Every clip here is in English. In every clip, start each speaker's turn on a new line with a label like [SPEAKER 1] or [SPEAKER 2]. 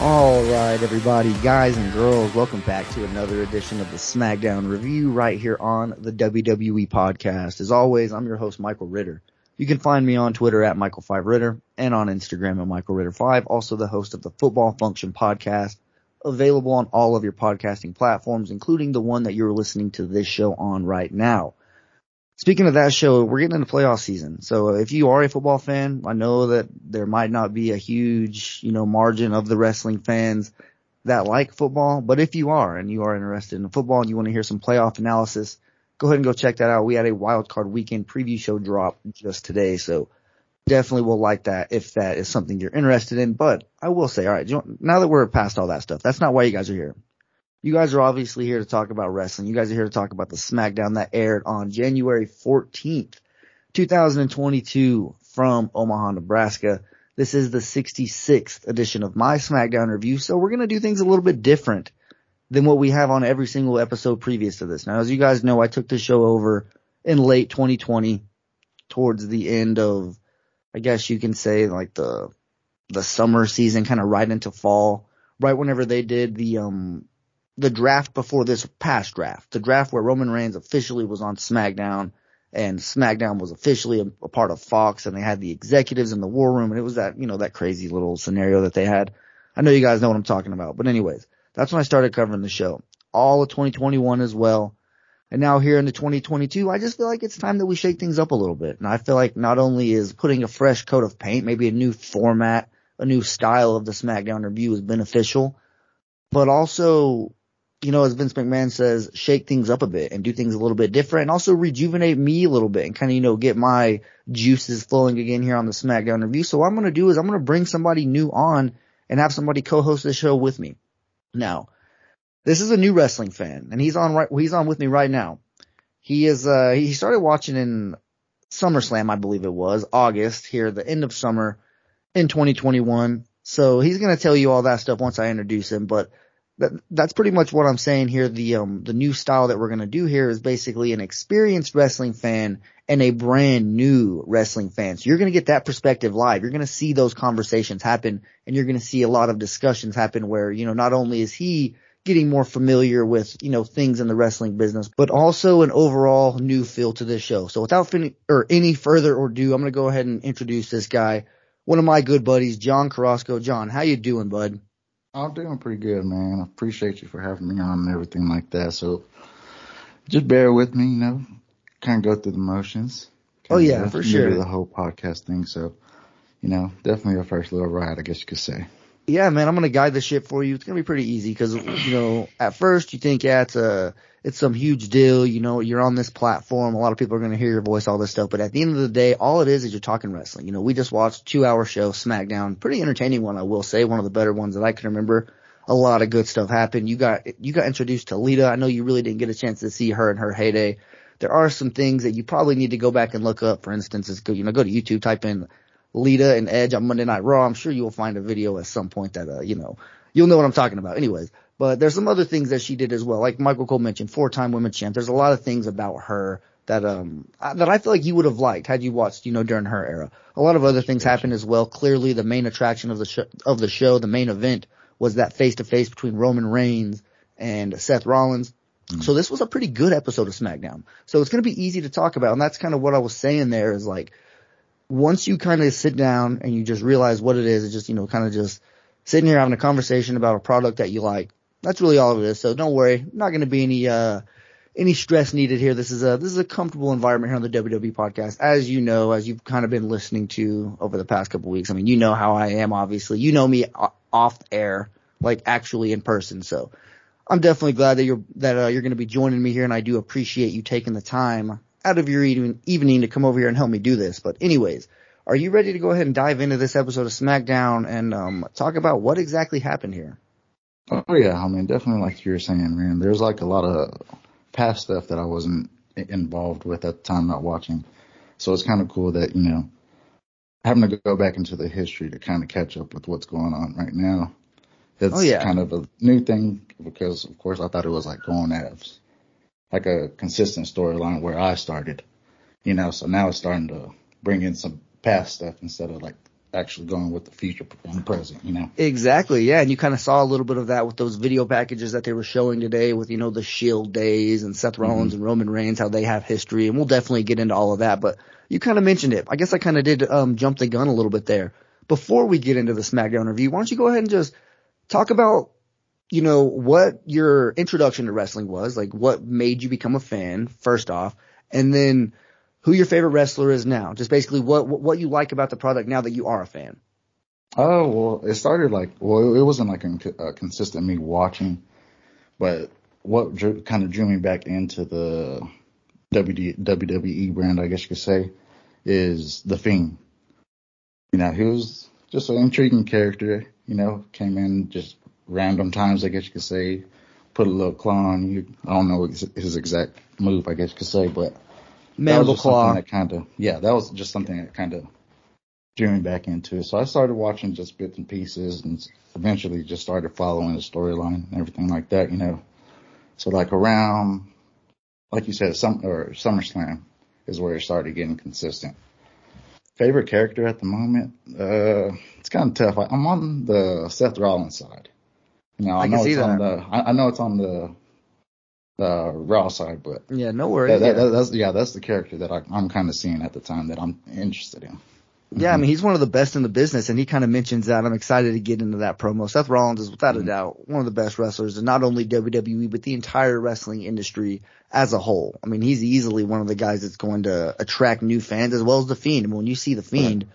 [SPEAKER 1] All right, everybody, guys and girls, welcome back to another edition of the SmackDown Review right here on the WWE Podcast. As always, I'm your host, Michael Ritter. You can find me on Twitter at Michael5Ritter and on Instagram at Michael Ritter5, also the host of the Football Function Podcast, available on all of your podcasting platforms, including the one that you're listening to this show on right now. Speaking of that show, we're getting into playoff season. So if you are a football fan, I know that there might not be a huge, you know, margin of the wrestling fans that like football, but if you are and you are interested in football and you want to hear some playoff analysis, go ahead and go check that out. We had a wild card weekend preview show drop just today, so definitely will like that if that is something you're interested in. But I will say, all right, now that we're past all that stuff, that's not why you guys are here. You guys are obviously here to talk about wrestling. You guys are here to talk about the SmackDown that aired on January 14th, 2022 from Omaha, Nebraska. This is the 66th edition of my SmackDown review. So we're going to do things a little bit different than what we have on every single episode previous to this. Now, as you guys know, I took the show over in late 2020 towards the end of, I guess you can say like the, the summer season, kind of right into fall, right whenever they did the, um, the draft before this past draft, the draft where Roman Reigns officially was on SmackDown and SmackDown was officially a, a, part of Fox and they had the executives in the war room and it was that, you know, that crazy little scenario that they had. I know you guys know what I'm talking about, but anyways, that's when I started covering the show. All of 2021 as well. And now here in the 2022, I just feel like it's time that we shake things up a little bit. And I feel like not only is putting a fresh coat of paint, maybe a new format, a new style of the SmackDown review is beneficial, but also you know, as Vince McMahon says, shake things up a bit and do things a little bit different and also rejuvenate me a little bit and kind of, you know, get my juices flowing again here on the SmackDown review. So what I'm going to do is I'm going to bring somebody new on and have somebody co-host the show with me. Now, this is a new wrestling fan and he's on right, he's on with me right now. He is, uh, he started watching in SummerSlam, I believe it was August here, the end of summer in 2021. So he's going to tell you all that stuff once I introduce him, but that, that's pretty much what I'm saying here. The, um, the new style that we're to do here is basically an experienced wrestling fan and a brand new wrestling fan. So you're to get that perspective live. You're to see those conversations happen and you're to see a lot of discussions happen where, you know, not only is he getting more familiar with, you know, things in the wrestling business, but also an overall new feel to this show. So without fin- or any further ado, I'm to go ahead and introduce this guy, one of my good buddies, John Carrasco. John, how you doing, bud?
[SPEAKER 2] I'm doing pretty good, man. I appreciate you for having me on and everything like that. So just bear with me, you know, kind of go through the motions.
[SPEAKER 1] Oh yeah, for sure.
[SPEAKER 2] The whole podcast thing. So, you know, definitely a first little ride, I guess you could say.
[SPEAKER 1] Yeah, man, I'm gonna guide the ship for you. It's gonna be pretty easy because you know at first you think yeah it's a it's some huge deal. You know you're on this platform. A lot of people are gonna hear your voice, all this stuff. But at the end of the day, all it is is you're talking wrestling. You know we just watched two hour show SmackDown, pretty entertaining one I will say, one of the better ones that I can remember. A lot of good stuff happened. You got you got introduced to Lita. I know you really didn't get a chance to see her in her heyday. There are some things that you probably need to go back and look up. For instance, is go you know go to YouTube, type in Lita and Edge on Monday Night Raw. I'm sure you'll find a video at some point that, uh, you know, you'll know what I'm talking about. Anyways, but there's some other things that she did as well. Like Michael Cole mentioned, four-time women's champ. There's a lot of things about her that, um, that I feel like you would have liked had you watched, you know, during her era. A lot of other things happened as well. Clearly the main attraction of the show, of the show, the main event was that face-to-face between Roman Reigns and Seth Rollins. Mm-hmm. So this was a pretty good episode of SmackDown. So it's going to be easy to talk about. And that's kind of what I was saying there is like, once you kind of sit down and you just realize what it is, it's just, you know, kind of just sitting here having a conversation about a product that you like. That's really all it is. So don't worry. Not going to be any, uh, any stress needed here. This is a, this is a comfortable environment here on the WWE podcast. As you know, as you've kind of been listening to over the past couple weeks. I mean, you know how I am, obviously. You know me off air, like actually in person. So I'm definitely glad that you're, that uh, you're going to be joining me here and I do appreciate you taking the time out of your evening to come over here and help me do this. But anyways, are you ready to go ahead and dive into this episode of SmackDown and um, talk about what exactly happened here?
[SPEAKER 2] Oh yeah, I mean definitely like you were saying, man. There's like a lot of past stuff that I wasn't involved with at the time not watching. So it's kind of cool that, you know, having to go back into the history to kind of catch up with what's going on right now. It's
[SPEAKER 1] Oh, yeah.
[SPEAKER 2] kind of a new thing because of course I thought it was like going as like a consistent storyline where I started, you know, so now it's starting to bring in some past stuff instead of like actually going with the future and present, you know.
[SPEAKER 1] Exactly, yeah, and you kind of saw a little bit of that with those video packages that they were showing today with, you know, the Shield days and Seth Rollins and Roman Reigns, how they have history, and we'll definitely get into all of that, but you kind of mentioned it. I guess I kind of did um, jump the gun a little bit there. Before we get into the SmackDown review, why don't you go ahead and just talk about, you know, what your introduction to wrestling was, like what made you become a fan, first off, and then who your favorite wrestler is now. Just basically what what you like about the product now that you are a fan.
[SPEAKER 2] Oh well, it started like well, it wasn't like a, a uh, consistent me watching, but what drew, kind of drew me back into the WD, WWE brand, I guess you could say, is the Fiend. You know, he was just an intriguing character. You know, came in just random times, I guess you could say, put a little claw on you. I don't know his, his exact move, I guess you could say, but
[SPEAKER 1] Mandible claw.
[SPEAKER 2] That kind of, yeah, that was just something that kind of drew me back into it. So I started watching just bits and pieces and eventually just started following the storyline and everything like that, you know. So like around, like you said, some, or SummerSlam is where it started getting consistent. Favorite character at the moment? Uh, it's kind of tough. I'm on the Seth Rollins side. Know, I,
[SPEAKER 1] I can
[SPEAKER 2] know
[SPEAKER 1] see
[SPEAKER 2] it's on
[SPEAKER 1] that.
[SPEAKER 2] the, I, I know it's on the, uh, Raw side, but
[SPEAKER 1] Yeah, no worries.
[SPEAKER 2] that, that,
[SPEAKER 1] yeah.
[SPEAKER 2] that- that's yeah, that's the character that I, I'm kind of seeing at the time that I'm interested in.
[SPEAKER 1] Yeah, I mean, he's one of the best in the business, and he kind of mentions that. I'm excited to get into that promo. Seth Rollins is without a doubt one of the best wrestlers in not only WWE, but the entire wrestling industry as a whole. I mean, he's easily one of the guys that's going to attract new fans as well as The Fiend. And when you see The Fiend,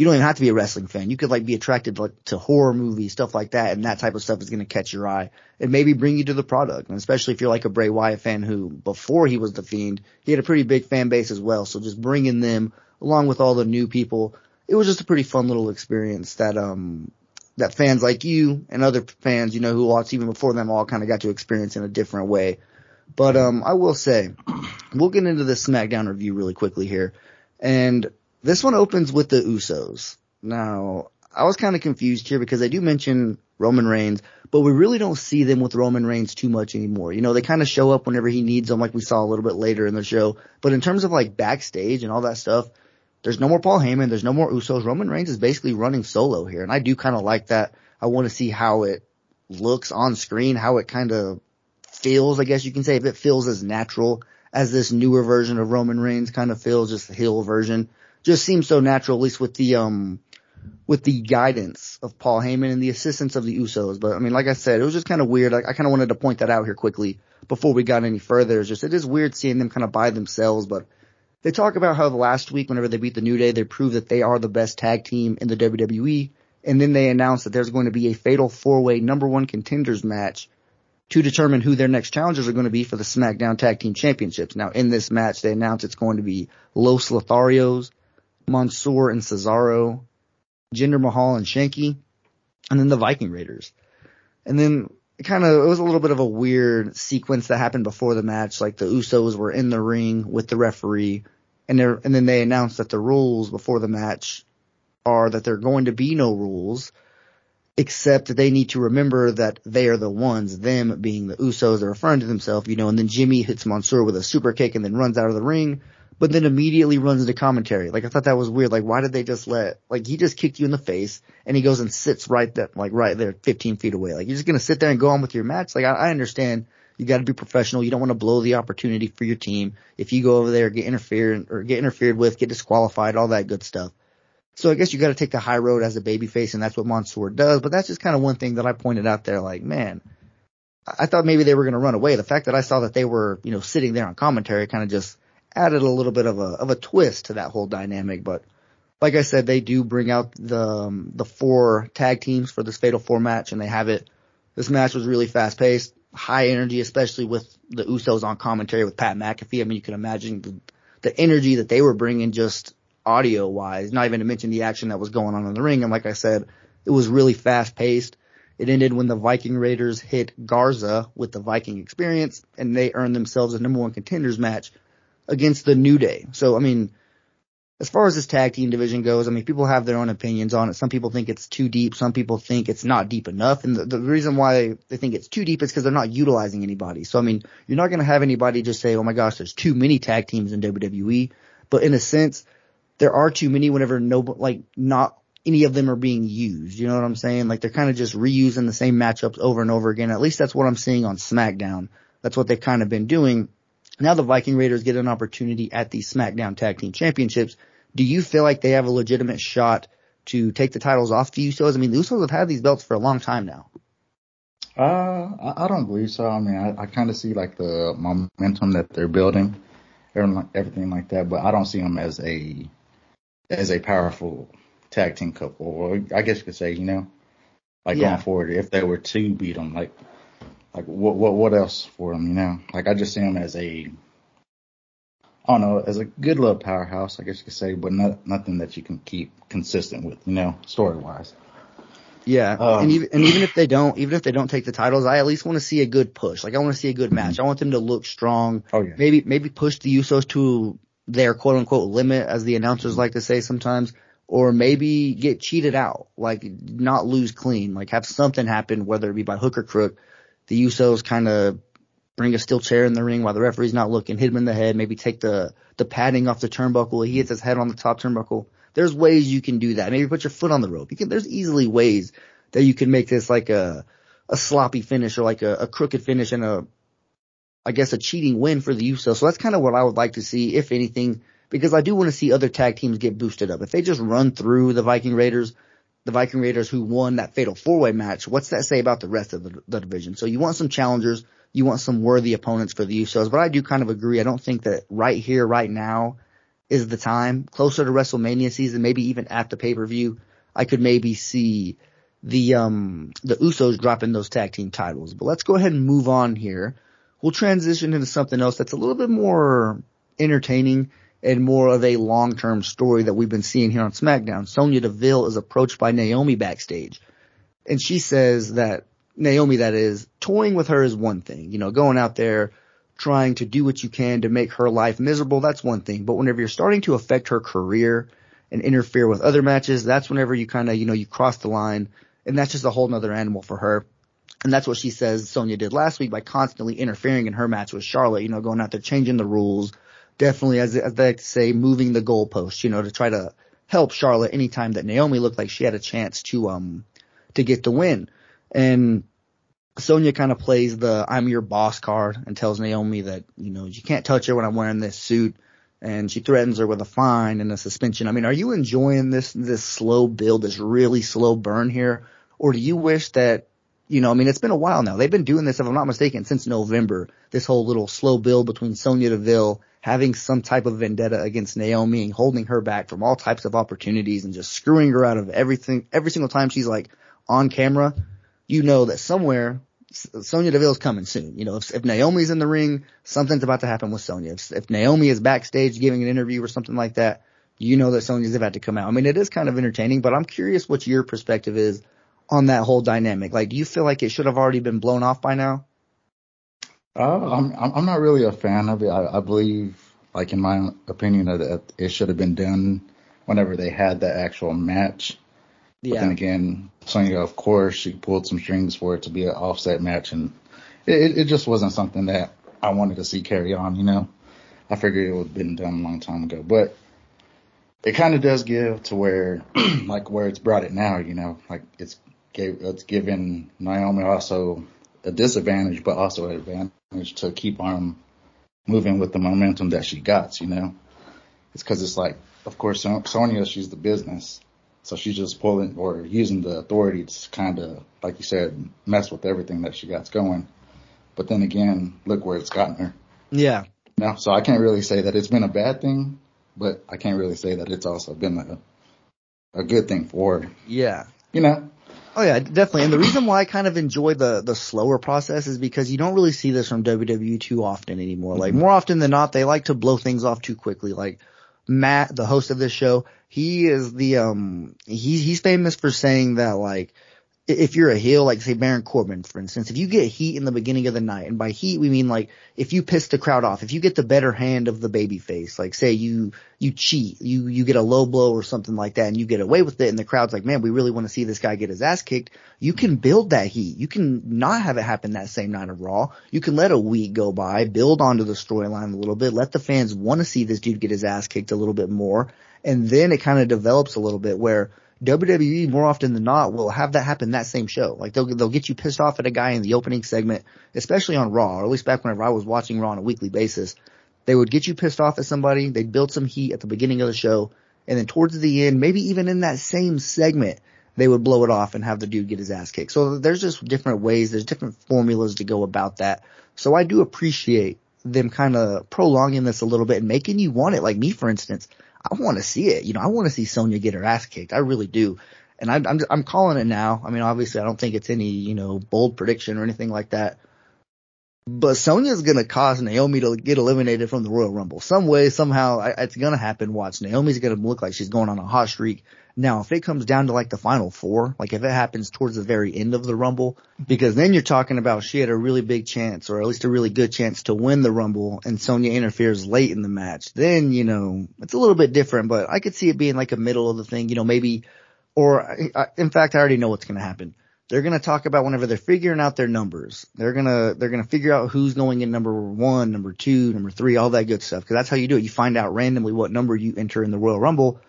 [SPEAKER 1] you don't even have to be a wrestling fan. You could like be attracted to, like to horror movies, stuff like that, and that type of stuff is going to catch your eye and maybe bring you to the product. And especially if you're like a Bray Wyatt fan who, before he was the Fiend, he had a pretty big fan base as well. So just bringing them along with all the new people, it was just a pretty fun little experience that um that fans like you and other fans, you know, who watched even before them all kind of got to experience in a different way. But um I will say, we'll get into this SmackDown review really quickly here. And this one opens with the Usos. Now, I was kind of confused here because they do mention Roman Reigns, but we really don't see them with Roman Reigns too much anymore. You know, they kind of show up whenever he needs them, like we saw a little bit later in the show. But in terms of like backstage and all that stuff, there's no more Paul Heyman, there's no more Usos. Roman Reigns is basically running solo here, and I do kind of like that. I want to see how it looks on screen, how it kind of feels, I guess you can say, if it feels as natural as this newer version of Roman Reigns kind of feels, just the heel version. Just seems so natural, at least with the um with the guidance of Paul Heyman and the assistance of the Usos. But I mean, like I said, it was just kind of weird. I, I kind of wanted to point that out here quickly before we got any further. It's just it is weird seeing them kind of by themselves, but they talk about how the last week, whenever they beat the New Day, they proved that they are the best tag team in the WWE. And then they announced that there's going to be a fatal four way number one contenders match to determine who their next challengers are going to be for the SmackDown Tag Team Championships. Now, in this match, they announced it's going to be Los Lotharios, Mansoor and Cesaro, Jinder Mahal and Shanky, and then the Viking Raiders. And then it kind of, it was a little bit of a weird sequence that happened before the match. Like the Usos were in the ring with the referee and and then they announced that the rules before the match are that there are going to be no rules except that they need to remember that they are the ones, them being the Usos, they're referring to themselves, you know, and then Jimmy hits Mansoor with a super kick and then runs out of the ring, but then immediately runs into commentary. Like I thought that was weird. Like why did they just let, like he just kicked you in the face and he goes and sits right there, like right there 15 feet away. Like you're just to sit there and go on with your match. Like I, I understand you got to be professional. You don't want to blow the opportunity for your team. If you go over there, get interfered or get interfered with, get disqualified, all that good stuff. So I guess you got to take the high road as a babyface, and that's what Mansoor does. But that's just kind of one thing that I pointed out there. Like, man, I thought maybe they were going to run away. The fact that I saw that they were, you know, sitting there on commentary kind of just added a little bit of a of a twist to that whole dynamic. But like I said, they do bring out the um, the four tag teams for this Fatal Four match, and they have it. This match was really fast paced, high energy, especially with the Usos on commentary with Pat McAfee. I mean, you can imagine the, the energy that they were bringing just audio wise, not even to mention the action that was going on in the ring. And like I said, it was really fast paced. It ended when the Viking Raiders hit Garza with the Viking experience and they earned themselves a number one contenders match against the New Day. So, I mean, as far as this tag team division goes, I mean, people have their own opinions on it. Some people think it's too deep. Some people think it's not deep enough. And the, the reason why they think it's too deep is because they're not utilizing anybody. So, I mean, you're not going to have anybody just say, oh my gosh, there's too many tag teams in WWE. But in a sense, there are too many whenever no, like, not any of them are being used. You know what I'm saying? Like, they're kind of just reusing the same matchups over and over again. At least that's what I'm seeing on SmackDown. That's what they've kind of been doing. Now the Viking Raiders get an opportunity at the SmackDown Tag Team Championships do you feel like they have a legitimate shot to take the titles off the Usos? I mean, the Usos have had these belts for a long time now.
[SPEAKER 2] Uh, I, I don't believe so. I mean, I, I kind of see like the momentum that they're building, everything, everything like that, but I don't see them as a as a powerful tag team couple, or I guess you could say, you know, like yeah. going forward, if they were to beat them, like like what what what else for them, you know? Like I just see them as a I don't know, as a good little powerhouse, I guess you could say, but not nothing that you can keep consistent with, you know, story wise.
[SPEAKER 1] Yeah, um, and even and even if they don't, even if they don't take the titles, I at least want to see a good push. Like I want to see a good match. I want them to look strong.
[SPEAKER 2] Oh yeah.
[SPEAKER 1] Maybe maybe push the Usos to their quote unquote limit, as the announcers like to say sometimes, or maybe get cheated out, like not lose clean, like have something happen, whether it be by hook or crook. The Usos kind of bring a steel chair in the ring while the referee's not looking, hit him in the head, maybe take the, the padding off the turnbuckle. He hits his head on the top turnbuckle. There's ways you can do that. Maybe put your foot on the rope. You can, there's easily ways that you can make this like a, a sloppy finish or like a, a crooked finish and a, I guess a cheating win for the Usos. So that's kind of what I would like to see, if anything, because I do want to see other tag teams get boosted up. If they just run through the Viking Raiders, the Viking Raiders who won that fatal four way match, what's that say about the rest of the, the division? So you want some challengers you want some worthy opponents for the Usos. But I do kind of agree. I don't think that right here, right now is the time. Closer to WrestleMania season, maybe even at the pay per view, I could maybe see the um the Usos dropping those tag team titles. But let's go ahead and move on here. We'll transition into something else that's a little bit more entertaining and more of a long-term story that we've been seeing here on SmackDown. Sonya Deville is approached by Naomi backstage and she says that Naomi, that is, toying with her is one thing. You know, going out there, trying to do what you can to make her life miserable, that's one thing. But whenever you're starting to affect her career and interfere with other matches, that's whenever you kind of, you know, you cross the line. And that's just a whole nother animal for her. And that's what she says Sonya did last week by constantly interfering in her match with Charlotte, you know, going out there, changing the rules. Definitely, as, as they like to say, moving the goalpost, you know, to try to help Charlotte anytime that Naomi looked like she had a chance to, um, to get the win. And Sonya kind of plays the I'm your boss card and tells Naomi that, you know, you can't touch her when I'm wearing this suit. And she threatens her with a fine and a suspension. I mean, are you enjoying this, this slow build, this really slow burn here? Or do you wish that, you know, I mean, it's been a while now. They've been doing this, if I'm not mistaken, since November. This whole little slow build between Sonya Deville having some type of vendetta against Naomi and holding her back from all types of opportunities and just screwing her out of everything. Every single time she's like on camera, you know that somewhere Sonya Deville's coming soon. You know, if, if Naomi's in the ring, something's about to happen with Sonya. If, if Naomi is backstage giving an interview or something like that, you know that Sonya's about to come out. I mean, it is kind of entertaining, but I'm curious what your perspective is on that whole dynamic. Like, do you feel like it should have already been blown off by now?
[SPEAKER 2] Uh, I'm I'm not really a fan of it. I, I believe, like in my opinion, that it should have been done whenever they had the actual match. Yeah. But then again, Sonya, of course, she pulled some strings for it to be an offset match, and it, it just wasn't something that I wanted to see carry on. You know, I figured it would have been done a long time ago, but it kind of does give to where, like, where it's brought it now. You know, like it's gave it's given Naomi also a disadvantage, but also an advantage to keep on moving with the momentum that she got. You know, it's because it's like, of course, Sonya, she's the business so she's just pulling or using the authority to kind of, like you said, mess with everything that she got going. But then again, look where it's gotten her.
[SPEAKER 1] Yeah.
[SPEAKER 2] Now, so I can't really say that it's been a bad thing, but I can't really say that it's also been a, a good thing for her.
[SPEAKER 1] Yeah.
[SPEAKER 2] You know?
[SPEAKER 1] Oh yeah, definitely. And the reason why I kind of enjoy the the slower process is because you don't really see this from WWE too often anymore. Like mm-hmm. more often than not, they like to blow things off too quickly. Like Matt, the host of this show, he is the um he's he's famous for saying that like if you're a heel, like say Baron Corbin, for instance, if you get heat in the beginning of the night, and by heat we mean like if you piss the crowd off, if you get the better hand of the baby face, like say you you cheat, you you get a low blow or something like that, and you get away with it, and the crowd's like, man, we really want to see this guy get his ass kicked. You can build that heat. You can not have it happen that same night of Raw. You can let a week go by, build onto the storyline a little bit, let the fans want to see this dude get his ass kicked a little bit more, and then it kind of develops a little bit where WWE more often than not will have that happen that same show. Like they'll they'll get you pissed off at a guy in the opening segment, especially on Raw, or at least back whenever I was watching Raw on a weekly basis. They would get you pissed off at somebody, they'd build some heat at the beginning of the show, and then towards the end, maybe even in that same segment, they would blow it off and have the dude get his ass kicked. So there's just different ways, there's different formulas to go about that. So I do appreciate them kind of prolonging this a little bit and making you want it. Like me, for instance, I want to see it. You know, I want to see Sonya get her ass kicked. I really do. And I, I'm, I'm calling it now. I mean, obviously I don't think it's any, you know, bold prediction or anything like that. But Sonya's gonna cause Naomi to get eliminated from the Royal Rumble. Some way, somehow, it's gonna happen. Watch. Naomi's gonna look like she's going on a hot streak. Now, if it comes down to like the final four, like if it happens towards the very end of the Rumble, because then you're talking about she had a really big chance, or at least a really good chance to win the Rumble, and Sonya interferes late in the match. Then, you know, it's a little bit different, but I could see it being like a middle of the thing, you know, maybe, or in fact, I already know what's gonna happen. They're gonna talk about whenever they're figuring out their numbers. They're gonna they're gonna figure out who's going in number one, number two, number three, all that good stuff. Because that's how you do it. You find out randomly what number you enter in the Royal Rumble,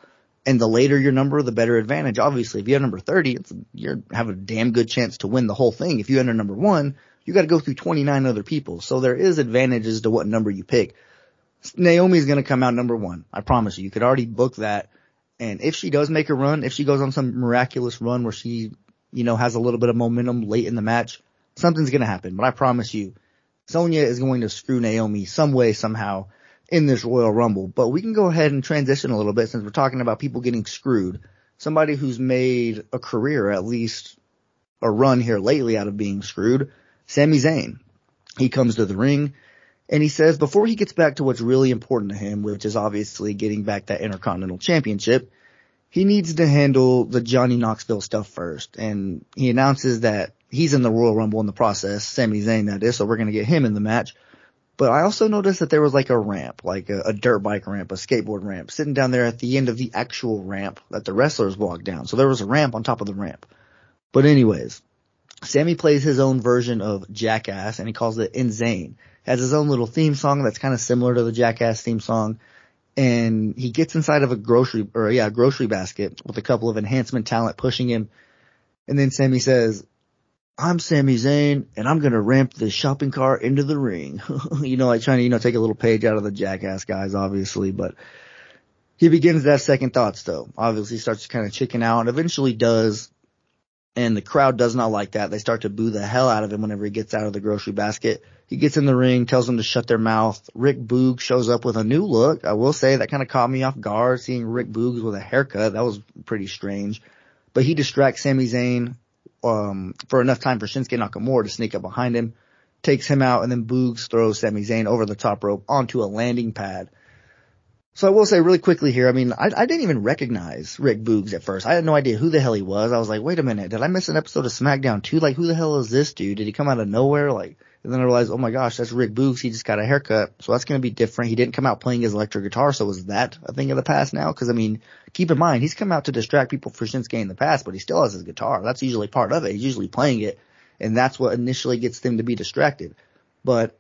[SPEAKER 1] and the later your number, the better advantage. Obviously, if you have number thirty, it's you have a damn good chance to win the whole thing. If you enter number one, you got to go through twenty nine other people. So there is advantages to what number you pick. Naomi's gonna come out number one. I promise you. You could already book that. And if she does make a run, if she goes on some miraculous run where she you know, has a little bit of momentum late in the match, something's going to happen. But I promise you, Sonya is going to screw Naomi some way, somehow in this Royal Rumble. But we can go ahead and transition a little bit since we're talking about people getting screwed. Somebody who's made a career, at least a run here lately out of being screwed, Sami Zayn. He comes to the ring and he says before he gets back to what's really important to him, which is obviously getting back that Intercontinental Championship, he needs to handle the Johnny Knoxville stuff first. And he announces that he's in the Royal Rumble in the process, Sami Zayn that is, so we're gonna get him in the match. But I also noticed that there was like a ramp, like a, a, dirt bike ramp, a skateboard ramp, sitting down there at the end of the actual ramp that the wrestlers walk down. So there was a ramp on top of the ramp. But anyways, Sami plays his own version of Jackass and he calls it Insane. Has his own little theme song that's kind of similar to the Jackass theme song and he gets inside of a grocery or yeah, a grocery basket with a couple of enhancement talent pushing him. And then Sami says, I'm Sami Zayn and I'm going to ramp the shopping cart into the ring. you know, like trying to, you know, take a little page out of the jackass guys, obviously, but he begins to have second thoughts though. Obviously starts to kind of chicken out and eventually does. And the crowd does not like that. They start to boo the hell out of him whenever he gets out of the grocery basket. He gets in the ring, tells them to shut their mouth. Rick Boogs shows up with a new look. I will say that kind of caught me off guard seeing Rick Boogs with a haircut. That was pretty strange. But he distracts Sami Zayn, um, for enough time for Shinsuke Nakamura to sneak up behind him, takes him out, and then Boogs throws Sami Zayn over the top rope onto a landing pad. So I will say really quickly here, I mean, I, I didn't even recognize Rick Boogs at first. I had no idea who the hell he was. I was like, wait a minute, did I miss an episode of SmackDown 2? Like, who the hell is this dude? Did he come out of nowhere? Like, and then I realized, oh my gosh, that's Rick Boogs. He just got a haircut. So that's going to be different. He didn't come out playing his electric guitar. So is that a thing of the past now? Cause I mean, keep in mind, he's come out to distract people for Shinsuke in the past, but he still has his guitar. That's usually part of it. He's usually playing it. And that's what initially gets them to be distracted. But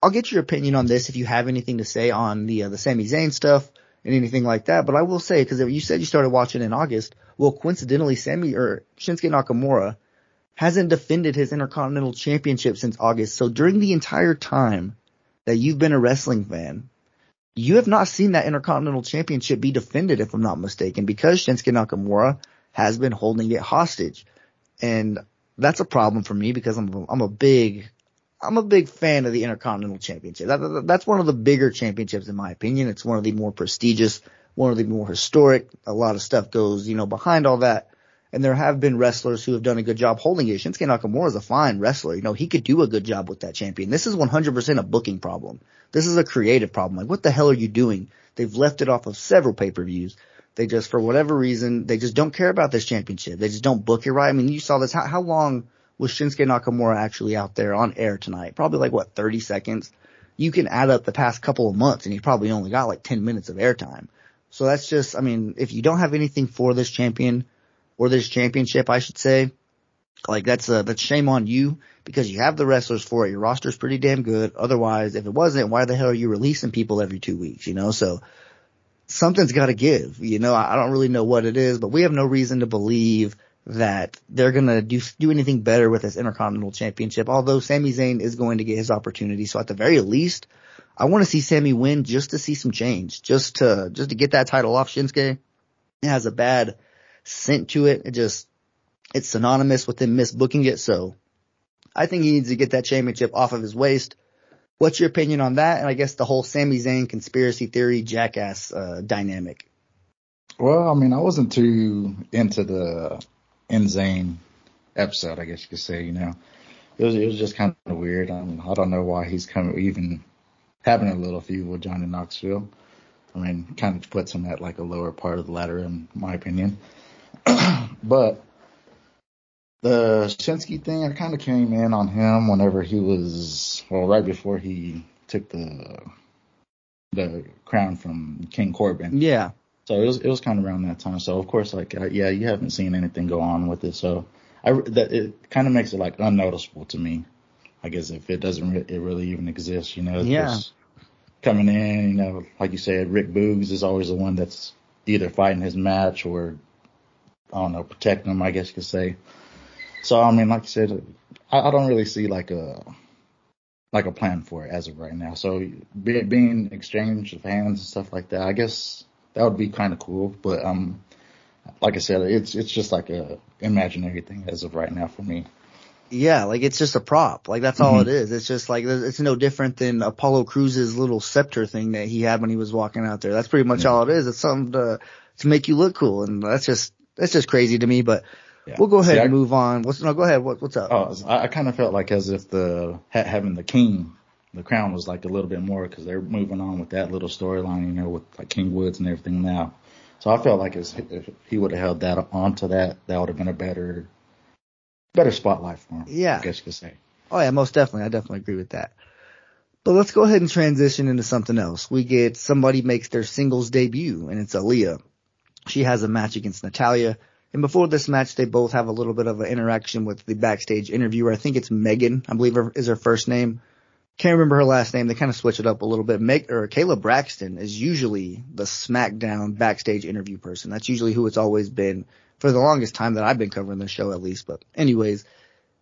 [SPEAKER 1] I'll get your opinion on this if you have anything to say on the, uh, the Sami Zayn stuff and anything like that. But I will say, cause you said you started watching in August. Well, coincidentally, Sami or Shinsuke Nakamura hasn't defended his Intercontinental Championship since August. So during the entire time that you've been a wrestling fan, you have not seen that Intercontinental Championship be defended, if I'm not mistaken, because Shinsuke Nakamura has been holding it hostage. And that's a problem for me because I'm, I'm a big, I'm a big fan of the Intercontinental Championship. That, that's one of the bigger championships in my opinion. It's one of the more prestigious, one of the more historic. A lot of stuff goes, you know, behind all that. And there have been wrestlers who have done a good job holding it. Shinsuke Nakamura is a fine wrestler. You know, he could do a good job with that champion. This is 100% a booking problem. This is a creative problem. Like, what the hell are you doing? They've left it off of several pay-per-views. They just, for whatever reason, they just don't care about this championship. They just don't book it right. I mean, you saw this. How, how long was Shinsuke Nakamura actually out there on air tonight? Probably like what, 30 seconds? You can add up the past couple of months and he probably only got like 10 minutes of airtime. So that's just, I mean, if you don't have anything for this champion or this championship, I should say, like that's a, that's shame on you because you have the wrestlers for it. Your roster's pretty damn good. Otherwise, if it wasn't, why the hell are you releasing people every two weeks? You know, so something's got to give. You know, I don't really know what it is, but we have no reason to believe that they're gonna do do anything better with this Intercontinental Championship. Although Sami Zayn is going to get his opportunity, so at the very least, I want to see Sami win just to see some change, just to just to get that title off Shinsuke. It has a bad scent to it. It just it's synonymous with him misbooking it. So I think he needs to get that championship off of his waist. What's your opinion on that? And I guess the whole Sami Zayn conspiracy theory jackass uh, dynamic.
[SPEAKER 2] Well, I mean, I wasn't too into the Zayn episode, I guess you could say. You know, it was it was just kind of weird. I, mean, I don't know why he's coming even having a little feud with Johnny Knoxville. I mean, kind of puts him at like a lower part of the ladder, in my opinion. but the Shinsuke thing, I kind of came in on him whenever he was, well, right before he took the the crown from King Corbin.
[SPEAKER 1] Yeah.
[SPEAKER 2] So it was it was kind of around that time. So of course, like uh, yeah, you haven't seen anything go on with it. So I that it kind of makes it like unnoticeable to me. I guess if it doesn't re- it really even exists, you know.
[SPEAKER 1] Yeah.
[SPEAKER 2] Coming in, you know, like you said, Rick Boogs is always the one that's either fighting his match or I don't know, protecting them, I guess you could say. So I mean, like I said, I, I don't really see like a like a plan for it as of right now. So be, being exchange of hands and stuff like that, I guess that would be kind of cool. But um, like I said, it's it's just like a imaginary thing as of right now for me.
[SPEAKER 1] Yeah, like it's just a prop. Like that's all mm-hmm. it is. It's just like it's no different than Apollo Crews's little scepter thing that he had when he was walking out there. That's pretty much yeah. all it is. It's something to to make you look cool, and that's just that's just crazy to me. But yeah. We'll go ahead See, and I, move on. What's no? Go ahead. What, what's up?
[SPEAKER 2] Oh, I, I kind of felt like as if the having the king, the crown was like a little bit more because they're moving on with that little storyline, you know, with like King Woods and everything now. So I felt like if he would have held that onto that, that would have been a better, better spotlight for him.
[SPEAKER 1] Yeah,
[SPEAKER 2] I guess you could say.
[SPEAKER 1] Oh yeah, most definitely. I definitely agree with that. But let's go ahead and transition into something else. We get somebody makes their singles debut, and it's Aliyah. She has a match against Natalya. And before this match, they both have a little bit of an interaction with the backstage interviewer. I think it's Megan, I believe is her first name. Can't remember her last name. They kind of switch it up a little bit. Meg or Kayla Braxton is usually the SmackDown backstage interview person. That's usually who it's always been for the longest time that I've been covering the show at least. But anyways,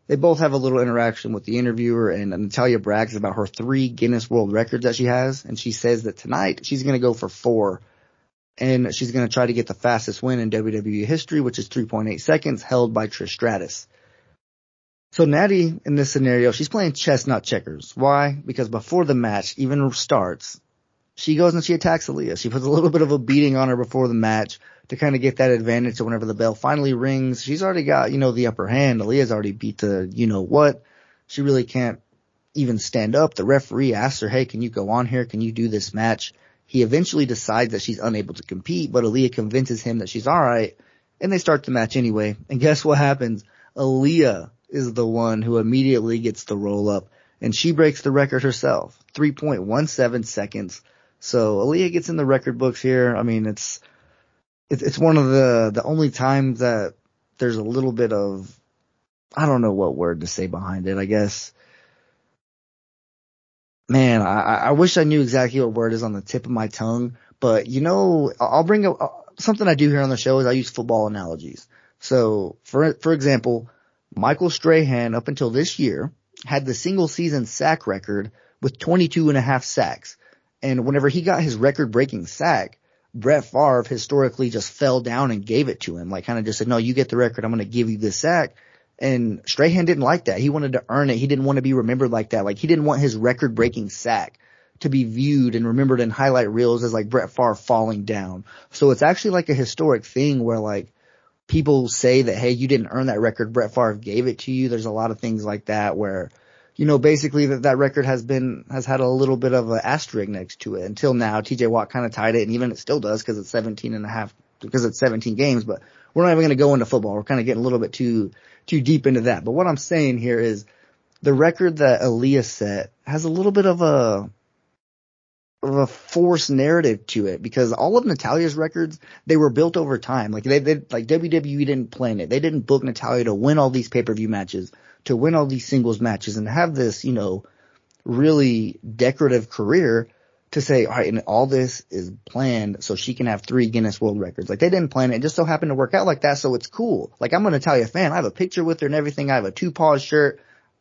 [SPEAKER 1] they both have a little interaction with the interviewer and Natalya brags about her three Guinness World Records that she has. And she says that tonight she's going to go for four and she's going to try to get the fastest win in WWE history, which is 3.8 seconds, held by Trish Stratus. So Natty, in this scenario, she's playing chess, not checkers. Why? Because before the match even starts, she goes and she attacks Aliyah. She puts a little bit of a beating on her before the match to kind of get that advantage. So whenever the bell finally rings, she's already got, you know, the upper hand. Aliyah's already beat the, you know what. She really can't even stand up. The referee asks her, Hey, can you go on here? Can you do this match? He eventually decides that she's unable to compete, but Aliyah convinces him that she's alright, and they start the match anyway. And guess what happens? Aliyah is the one who immediately gets the roll up, and she breaks the record herself. 3.17 seconds. So Aliyah gets in the record books here. I mean, it's, it's one of the, the only times that there's a little bit of, I don't know what word to say behind it, I guess man, I, I wish I knew exactly what word is on the tip of my tongue, but you know, I'll bring up uh, something I do here on the show is I use football analogies. So for, for example, Michael Strahan up until this year had the single season sack record with 22 and a half sacks. And whenever he got his record breaking sack, Brett Favre historically just fell down and gave it to him. Like kind of just said, no, you get the record. I'm going to give you this sack. And Strahan didn't like that. He wanted to earn it. He didn't want to be remembered like that. Like he didn't want his record breaking sack to be viewed and remembered in highlight reels as like Brett Favre falling down. So it's actually like a historic thing where like people say that, hey, you didn't earn that record. Brett Favre gave it to you. There's a lot of things like that where, you know, basically that that record has been, has had a little bit of an asterisk next to it until now. TJ Watt kind of tied it and even it still does because it's 17 and a half because it's 17 games, but we're not even going to go into football. We're kind of getting a little bit too, too deep into that. But what I'm saying here is the record that Aliyah set has a little bit of a, of a forced narrative to it because all of Natalya's records, they were built over time. Like they, they, like WWE didn't plan it. They didn't book Natalya to win all these pay-per-view matches, to win all these singles matches and have this, you know, really decorative career to say, all right, and all this is planned so she can have three Guinness World Records. Like they didn't plan it. It just so happened to work out like that. So it's cool. Like I'm a Natalya fan. I have a picture with her and everything. I have a two paws shirt.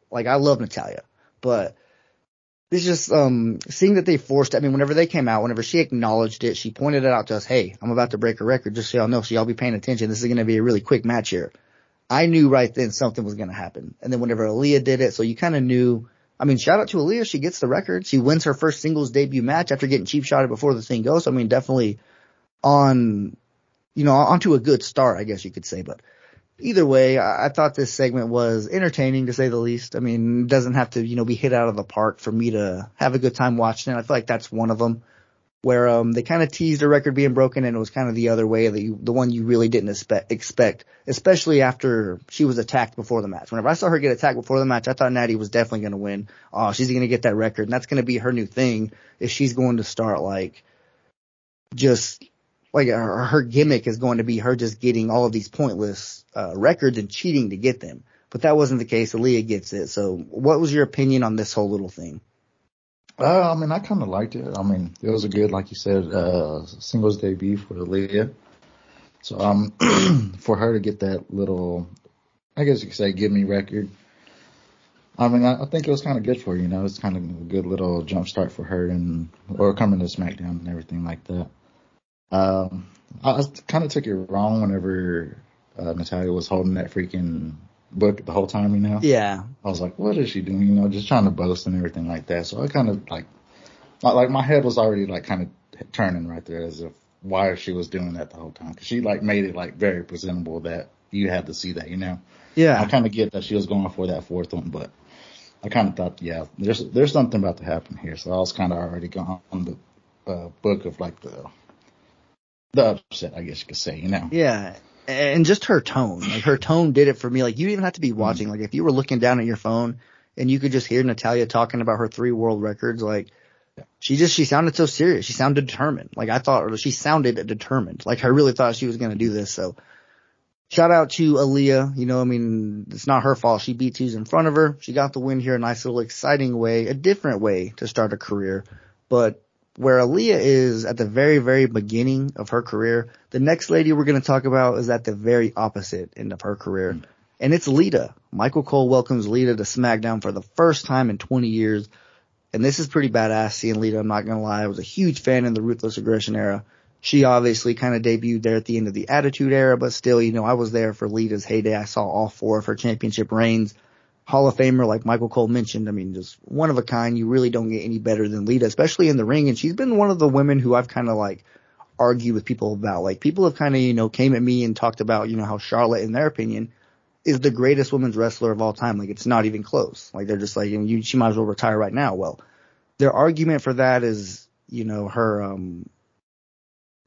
[SPEAKER 1] Like I love Natalya, but it's just, um, seeing that they forced, I mean, whenever they came out, whenever she acknowledged it, she pointed it out to us. Hey, I'm about to break a record. Just so y'all know. So y'all be paying attention. This is going to be a really quick match here. I knew right then something was going to happen. And then whenever Aliyah did it, so you kind of knew, I mean, shout out to Aliyah. She gets the record. She wins her first singles debut match after getting cheap shotted before the thing goes. I mean, definitely on, you know, onto a good start, I guess you could say. But either way, I, I thought this segment was entertaining to say the least. I mean, it doesn't have to, you know, be hit out of the park for me to have a good time watching it. I feel like that's one of them where um they kind of teased a record being broken and it was kind of the other way that you the one you really didn't expect expect especially after she was attacked before the match. Whenever i saw her get attacked before the match i thought natty was definitely going to win. Oh she's going to get that record and that's going to be her new thing if she's going to start like just like her, her gimmick is going to be her just getting all of these pointless uh records and cheating to get them. But that wasn't the case. Aliyah gets it. So what was your opinion on this whole little thing
[SPEAKER 2] Uh, I mean, I kind of liked it. I mean, it was a good, like you said, uh, singles debut for Aliyah. So, um, for her to get that little, I guess you could say, give me record. I mean, I, I think it was kind of good for her, you know, it's kind of a good little jump start for her and, or coming to SmackDown and everything like that. Um, I, I kind of took it wrong whenever, uh, Natalya was holding that freaking book the whole time, you know?
[SPEAKER 1] yeah
[SPEAKER 2] I was like, what is she doing? You know, just trying to boast and everything like that. So I kind of like, like, my head was already like kind of turning right there as if why she was doing that the whole time. Cause she like made it like very presentable that you had to see that, you know?
[SPEAKER 1] yeah
[SPEAKER 2] I kind of get that she was going for that fourth one, but I kind of thought, yeah, there's, there's something about to happen here. So I was kind of already going on the uh, book of like the, the upset, I guess you could say, you know?
[SPEAKER 1] Yeah. And just her tone, like her tone did it for me. Like you didn't even have to be mm-hmm. watching. Like if you were looking down at your phone and you could just hear Natalya talking about her three world records, like she just, she sounded so serious. She sounded determined. Like I thought, she sounded determined. Like I really thought she was going to do this. So shout out to Aliyah. You know, I mean, it's not her fault. She beat who's in front of her. She got the win here. A nice little exciting way, a different way to start a career. But where Aliyah is at the very, very beginning of her career, the next lady we're going to talk about is at the very opposite end of her career. Hmm. And it's Lita. Michael Cole welcomes Lita to SmackDown for the first time in 20 years. And this is pretty badass seeing Lita. I'm not going to lie. I was a huge fan in the Ruthless Aggression era. She obviously kind of debuted there at the end of the Attitude era, but still, you know, I was there for Lita's heyday. I saw all four of her championship reigns. Hall of Famer, like Michael Cole mentioned. I mean, just one of a kind. You really don't get any better than Lita, especially in the ring. And she's been one of the women who I've kind of like argued with people about. Like people have kind of, you know, came at me and talked about, you know, how Charlotte, in their opinion, is the greatest women's wrestler of all time. Like it's not even close. Like they're just like, you, know, you she might as well retire right now. Well, their argument for that is, you know, her, um,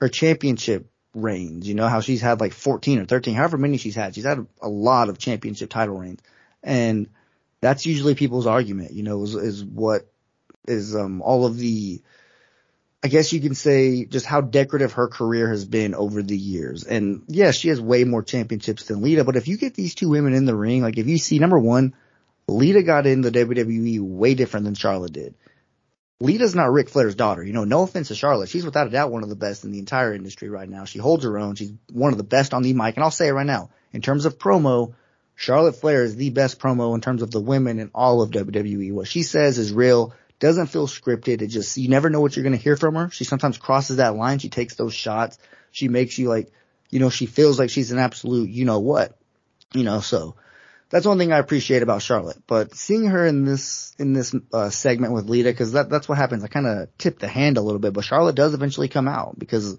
[SPEAKER 1] her championship reigns, you know, how she's had like 14 or 13, however many she's had. She's had a lot of championship title reigns. And that's usually people's argument, you know, is, is what is, um, all of the, I guess you can say just how decorative her career has been over the years. And yeah, she has way more championships than Lita, but if you get these two women in the ring, like if you see number one, Lita got in the WWE way different than Charlotte did. Lita's not Ric Flair's daughter. You know, no offense to Charlotte. She's without a doubt one of the best in the entire industry right now. She holds her own. She's one of the best on the mic. And I'll say it right now. In terms of promo, Charlotte Flair is the best promo in terms of the women in all of WWE. What she says is real, doesn't feel scripted. It just, you never know what you're going to hear from her. She sometimes crosses that line. She takes those shots. She makes you like, you know, she feels like she's an absolute, you know what, you know, so that's one thing I appreciate about Charlotte. But seeing her in this in this uh, segment with Lita, because that that's what happens. I kind of tip the hand a little bit, but Charlotte does eventually come out because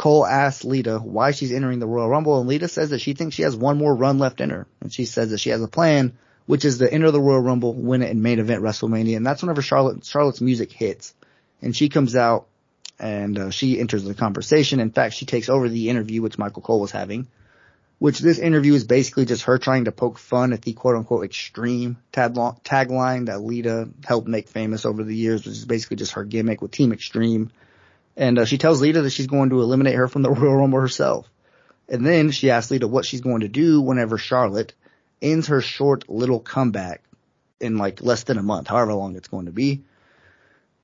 [SPEAKER 1] Cole asks Lita why she's entering the Royal Rumble, and Lita says that she thinks she has one more run left in her, and she says that she has a plan, which is to enter the Royal Rumble, win it, and main event WrestleMania, and that's whenever Charlotte Charlotte's music hits, and she comes out and uh, she enters the conversation. In fact, she takes over the interview which Michael Cole was having, which this interview is basically just her trying to poke fun at the quote unquote extreme tagline that Lita helped make famous over the years, which is basically just her gimmick with Team Extreme. And uh, she tells Lita that she's going to eliminate her from the Royal Rumble herself. And then she asks Lita what she's going to do whenever Charlotte ends her short little comeback in like less than a month, however long it's going to be.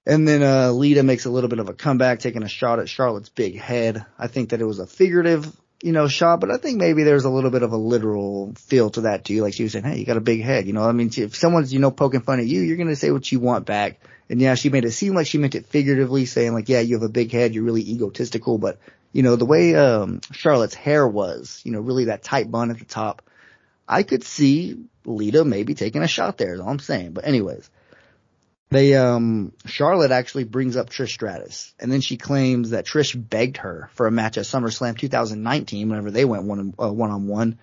[SPEAKER 1] And then uh, Lita makes a little bit of a comeback, taking a shot at Charlotte's big head. I think that it was a figurative, you know, shot, but I think maybe there's a little bit of a literal feel to that too. Like she was saying, "Hey, you got a big head," you know. I mean, if someone's you know poking fun at you, you're gonna say what you want back. And yeah, she made it seem like she meant it figuratively, saying like, "Yeah, you have a big head, you're really egotistical," but you know, the way um Charlotte's hair was, you know, really that tight bun at the top, I could see Lita maybe taking a shot there. Is all I'm saying. But anyways, they um Charlotte actually brings up Trish Stratus, and then she claims that Trish begged her for a match at SummerSlam 2019 whenever they went one uh, one on one.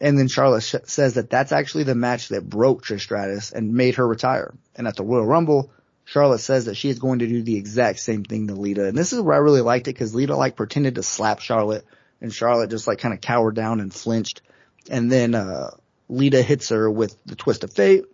[SPEAKER 1] And then Charlotte sh- says that that's actually the match that broke Trish Stratus and made her retire. And at the Royal Rumble, Charlotte says that she is going to do the exact same thing to Lita. And this is where I really liked it because Lita like pretended to slap Charlotte and Charlotte just like kind of cowered down and flinched. And then, uh, Lita hits her with the twist of fate,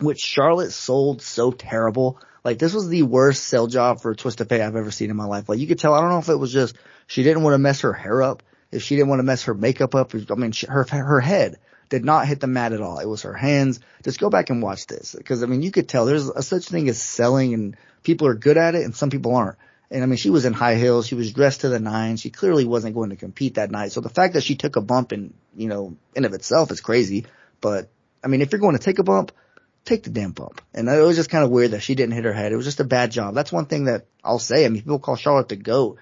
[SPEAKER 1] which Charlotte sold so terrible. Like this was the worst sell job for Twist of Fate I've ever seen in my life. Like you could tell, I don't know if it was just she didn't want to mess her hair up, if she didn't want to mess her makeup up. I mean, she, her her head did not hit the mat at all. It was her hands. Just go back and watch this because I mean, you could tell there's a such thing as selling, and people are good at it, and some people aren't. And I mean, she was in high heels. She was dressed to the nines. She clearly wasn't going to compete that night. So the fact that she took a bump in, you know, in of itself is crazy. But I mean, if you're going to take a bump, take the damn bump. And it was just kind of weird that she didn't hit her head. It was just a bad job. That's one thing that I'll say. I mean, people call Charlotte the GOAT.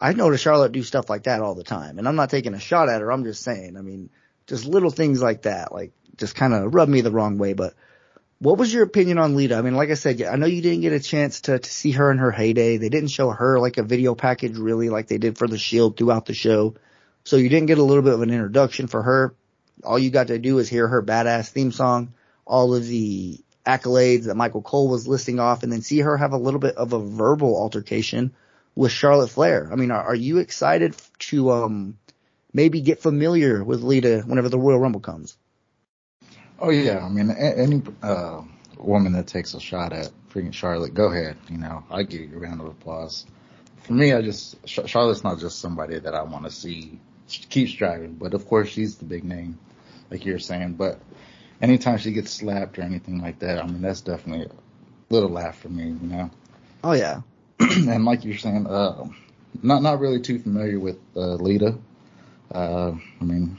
[SPEAKER 1] I notice Charlotte do stuff like that all the time. And I'm not taking a shot at her. I'm just saying, I mean, just little things like that, like just kind of rub me the wrong way. But what was your opinion on Lita? I mean, like I said, I know you didn't get a chance to, to see her in her heyday. They didn't show her like a video package really like they did for the Shield throughout the show. So you didn't get a little bit of an introduction for her. All you got to do is hear her badass theme song, all of the accolades that Michael Cole was listing off, and then see her have a little bit of a verbal altercation with Charlotte Flair. I mean, are, are you excited to um maybe get familiar with Lita whenever the Royal Rumble comes?
[SPEAKER 2] Oh yeah, I mean, any uh, woman that takes a shot at freaking Charlotte, go ahead. You know, I give you a round of applause. For me, I just Charlotte's not just somebody that I want to see keep striving, but of course she's the big name, like you're saying. But anytime she gets slapped or anything like that, I mean, that's definitely a little laugh for me, you know.
[SPEAKER 1] Oh yeah.
[SPEAKER 2] and like you're saying, uh, not not really too familiar with uh, Lita. Uh, I mean,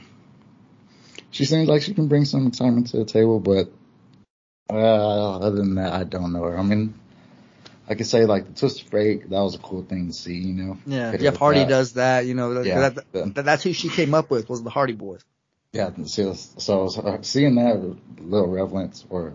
[SPEAKER 2] she seems like she can bring some excitement to the table, but uh, other than that, I don't know her. I mean, I could say like the Twist of Fate, that was a cool thing to see, you know.
[SPEAKER 1] Yeah, Jeff Hardy that. does that, you know. Yeah, that, that, that's who she came up with was the Hardy Boys.
[SPEAKER 2] Yeah, so, so seeing that little relevance or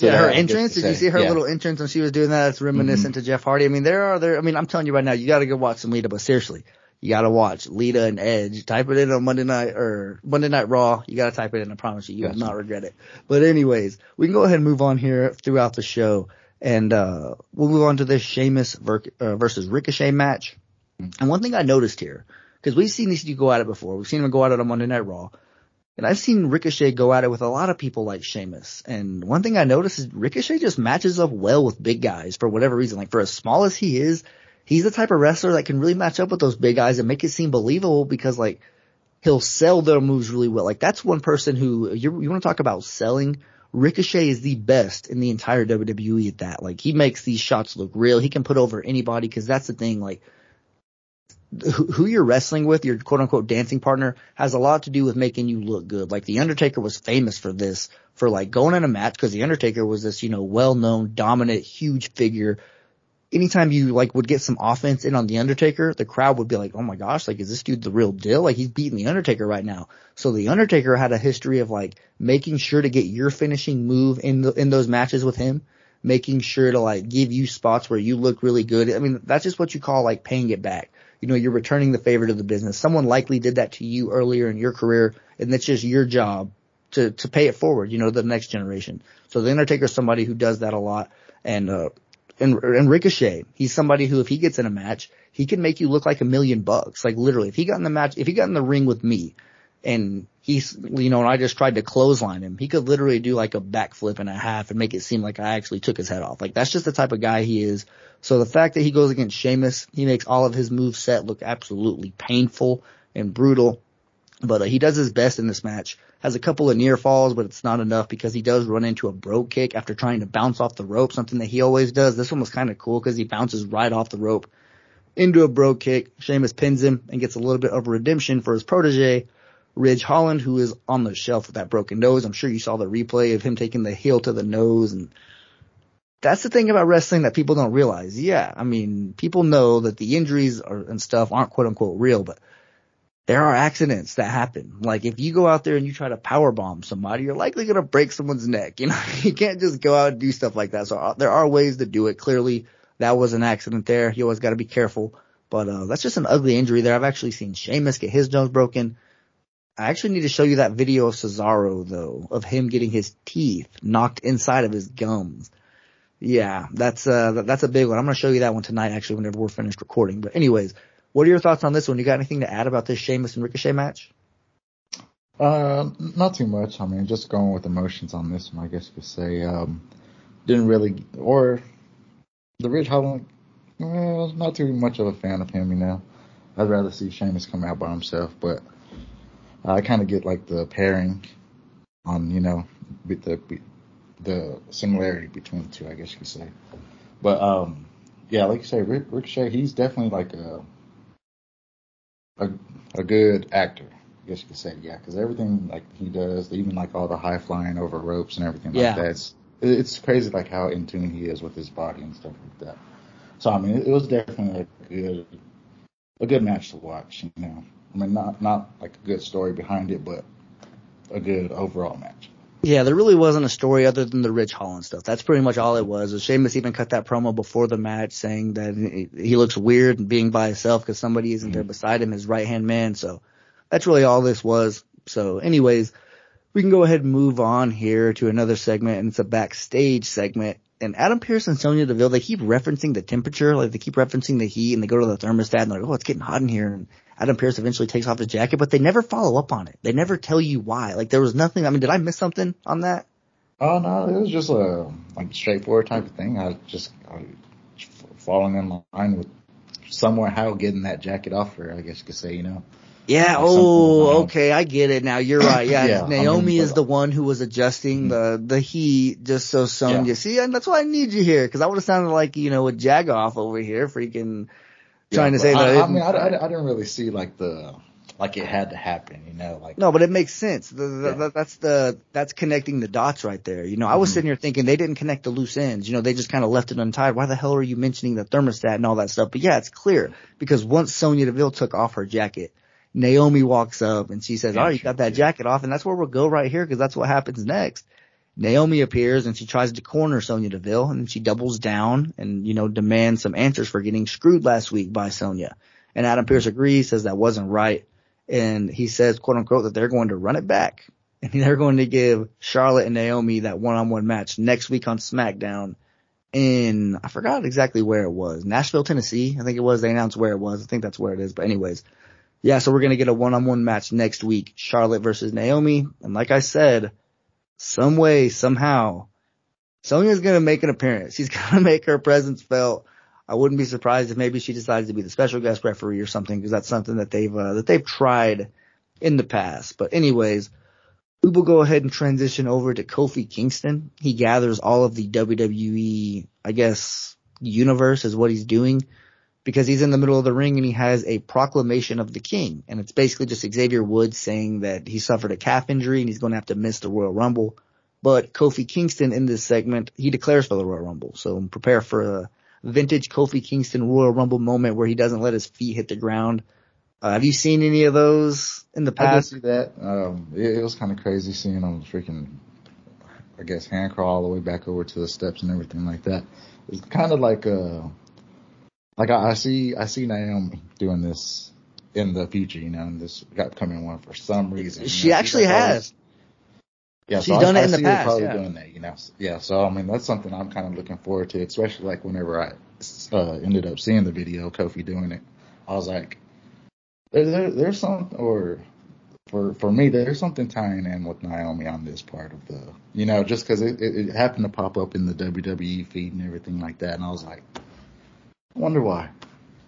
[SPEAKER 1] yeah, her entrance. Did you see her yeah. little entrance when she was doing that? It's reminiscent mm-hmm. to Jeff Hardy. I mean, there are there. I mean, I'm telling you right now, you got to go watch some Lita. But seriously, you got to watch Lita and Edge. Type it in on Monday night or Monday Night Raw. You got to type it in. I promise you, you gotcha. will not regret it. But anyways, we can go ahead and move on here throughout the show, and uh we'll move on to this Sheamus uh, versus Ricochet match. Mm-hmm. And one thing I noticed here, because we've seen these two go at it before, we've seen them go at it on Monday Night Raw. And I've seen Ricochet go at it with a lot of people like Sheamus. And one thing I noticed is Ricochet just matches up well with big guys for whatever reason. Like for as small as he is, he's the type of wrestler that can really match up with those big guys and make it seem believable because like he'll sell their moves really well. Like that's one person who you, you want to talk about selling. Ricochet is the best in the entire WWE at that. Like he makes these shots look real. He can put over anybody because that's the thing. Like who you're wrestling with, your quote unquote dancing partner, has a lot to do with making you look good. Like the Undertaker was famous for this, for like going in a match because the Undertaker was this, you know, well known, dominant, huge figure anytime you like would get some offense in on the Undertaker, the crowd would be like, "Oh my gosh, like is this dude the real deal? Like he's beating the Undertaker right now." So the Undertaker had a history of like making sure to get your finishing move in the in those matches with him, making sure to like give you spots where you look really good. I mean, that's just what you call like paying it back. You know, you're returning the favor to the business. Someone likely did that to you earlier in your career, and that's just your job to to pay it forward. You know, the next generation. So the Undertaker is somebody who does that a lot, and uh and, and Ricochet, he's somebody who, if he gets in a match, he can make you look like a million bucks. Like literally, if he got in the match, if he got in the ring with me, and he's, you know, and I just tried to clothesline him, he could literally do like a backflip and a half and make it seem like I actually took his head off. Like that's just the type of guy he is. So the fact that he goes against Sheamus, he makes all of his moves set look absolutely painful and brutal. But uh, he does his best in this match. Has a couple of near falls, but it's not enough because he does run into a brogue kick after trying to bounce off the rope, something that he always does. This one was kind of cool because he bounces right off the rope into a brogue kick. Sheamus pins him and gets a little bit of redemption for his protege, Ridge Holland, who is on the shelf with that broken nose. I'm sure you saw the replay of him taking the heel to the nose and that's the thing about wrestling that people don't realize. Yeah, I mean, people know that the injuries are, and stuff aren't quote unquote real, but there are accidents that happen. Like if you go out there and you try to power bomb somebody, you're likely going to break someone's neck. You know, you can't just go out and do stuff like that. So uh, there are ways to do it. Clearly that was an accident there. You always got to be careful, but, uh, that's just an ugly injury there. I've actually seen Sheamus get his nose broken. I actually need to show you that video of Cesaro though, of him getting his teeth knocked inside of his gums. Yeah, that's, uh, that's a big one. I'm to show you that one tonight actually whenever we're finished recording. But anyways, what are your thoughts on this one? You got anything to add about this Sheamus and Ricochet match?
[SPEAKER 2] Uh, not too much. I mean, just going with emotions on this one, I guess you could say. Um, didn't really, or the Ridge Holland, well, not too much of a fan of him, you know. I'd rather see Sheamus come out by himself, but I kind of get like the pairing on, you know, the the similarity between the two, I guess you could say. But um, yeah, like you say, Rick, Ricochet, he's definitely like a a, a good actor. I guess you could say, yeah, because everything like he does, even like all the high flying over ropes and everything
[SPEAKER 1] Yeah.
[SPEAKER 2] like that, it's, it's crazy like how in tune he is with his body and stuff like that. So I mean, it, it was definitely a good, a good match to watch. You know, I mean, not not like a good story behind it, but a good overall match.
[SPEAKER 1] Yeah, there really wasn't a story other than the Ridge Holland stuff. That's pretty much all it was. Sheamus even cut that promo before the match saying that he looks weird being by himself because somebody isn't there mm-hmm. beside him, his right hand man. So that's really all this was. So anyways, we can go ahead and move on here to another segment and it's a backstage segment. And Adam Pearce and Sonya Deville, they keep referencing the temperature, like they keep referencing the heat and they go to the thermostat and they're like, oh, it's getting hot in here. And Adam Pearce eventually takes off his jacket, but they never follow up on it. They never tell you why. Like there was nothing. I mean, did I miss something on that?
[SPEAKER 2] Oh no, it was just a like straightforward type of thing. I was just I, was falling in line with somewhere how getting that jacket off her. I guess you could say, you know.
[SPEAKER 1] Yeah. Oh, okay. I get it now. You're right. Yeah.
[SPEAKER 2] Yeah, I
[SPEAKER 1] Naomi
[SPEAKER 2] mean,
[SPEAKER 1] is the one who was adjusting the, the heat just so Sonya,
[SPEAKER 2] Yeah.
[SPEAKER 1] see, and that's why I need you here. Cause I would have sounded like, you know, a jagoff over here freaking trying to
[SPEAKER 2] but
[SPEAKER 1] say that.
[SPEAKER 2] I, I mean, I, I, I didn't really see like the like it had to happen, you know, like
[SPEAKER 1] No, but it makes sense. The, the,
[SPEAKER 2] Yeah.
[SPEAKER 1] that's the that's connecting the dots right there. You know, I was
[SPEAKER 2] Mhm.
[SPEAKER 1] sitting here thinking they didn't connect the loose ends. You know, they just kind of left it untied. Why the hell are you mentioning the thermostat and all that stuff? But yeah, it's clear because once Sonya Deville took off her jacket, Naomi walks up and she says,
[SPEAKER 2] Yeah,
[SPEAKER 1] "Oh, you got that jacket off," and that's where we'll go right here because that's what happens next. Naomi appears and she tries to corner Sonya Deville and she doubles down and, you know, demands some answers for getting screwed last week by Sonya. And Adam Pearce agrees, says that wasn't right. And he says, quote unquote, that they're going to run it back. And they're going to give Charlotte and Naomi that one-on-one match next week on SmackDown in, I forgot exactly where it was. Nashville, Tennessee. I think it was. They announced where it was. I think that's where it is. But anyways, yeah, so we're going to get a one-on-one match next week. Charlotte versus Naomi. And like I said, some way, somehow, Sonya's to make an appearance. She's to make her presence felt. I wouldn't be surprised if maybe she decides to be the special guest referee or something because that's something that they've, uh, that they've tried in the past. But anyways, we will go ahead and transition over to Kofi Kingston. He gathers all of the WWE, I guess, universe is what he's doing because he's in the middle of the ring and he has a proclamation of the king. And it's basically just Xavier Woods saying that he suffered a calf injury and he's going to have to miss the Royal Rumble. But Kofi Kingston in this segment, he declares for the Royal Rumble. So prepare for a vintage Kofi Kingston Royal Rumble moment where he doesn't let his feet hit the ground. Uh, have you seen any of those in the
[SPEAKER 2] I did
[SPEAKER 1] past?
[SPEAKER 2] see that. Um, it, it was kind of crazy seeing him freaking, I guess, hand crawl all the way back over to the steps and everything like that. It's kind of like uh like I, I see, I see Naomi doing this in the future, you know, in this upcoming one for some reason. you
[SPEAKER 1] She
[SPEAKER 2] know,
[SPEAKER 1] actually
[SPEAKER 2] like
[SPEAKER 1] has.
[SPEAKER 2] Yeah,
[SPEAKER 1] She's
[SPEAKER 2] so
[SPEAKER 1] done
[SPEAKER 2] I,
[SPEAKER 1] it in
[SPEAKER 2] I
[SPEAKER 1] the past,
[SPEAKER 2] Probably
[SPEAKER 1] yeah.
[SPEAKER 2] doing that, you know. Yeah, so I mean that's something I'm kind of looking forward to, especially like whenever I uh, ended up seeing the video Kofi doing it. I was like, there, there, there's some, or for for me, there's something tying in with Naomi on this part of the, you know, just because it, it, it happened to pop up in the WWE feed and everything like that, and I was like, wonder why.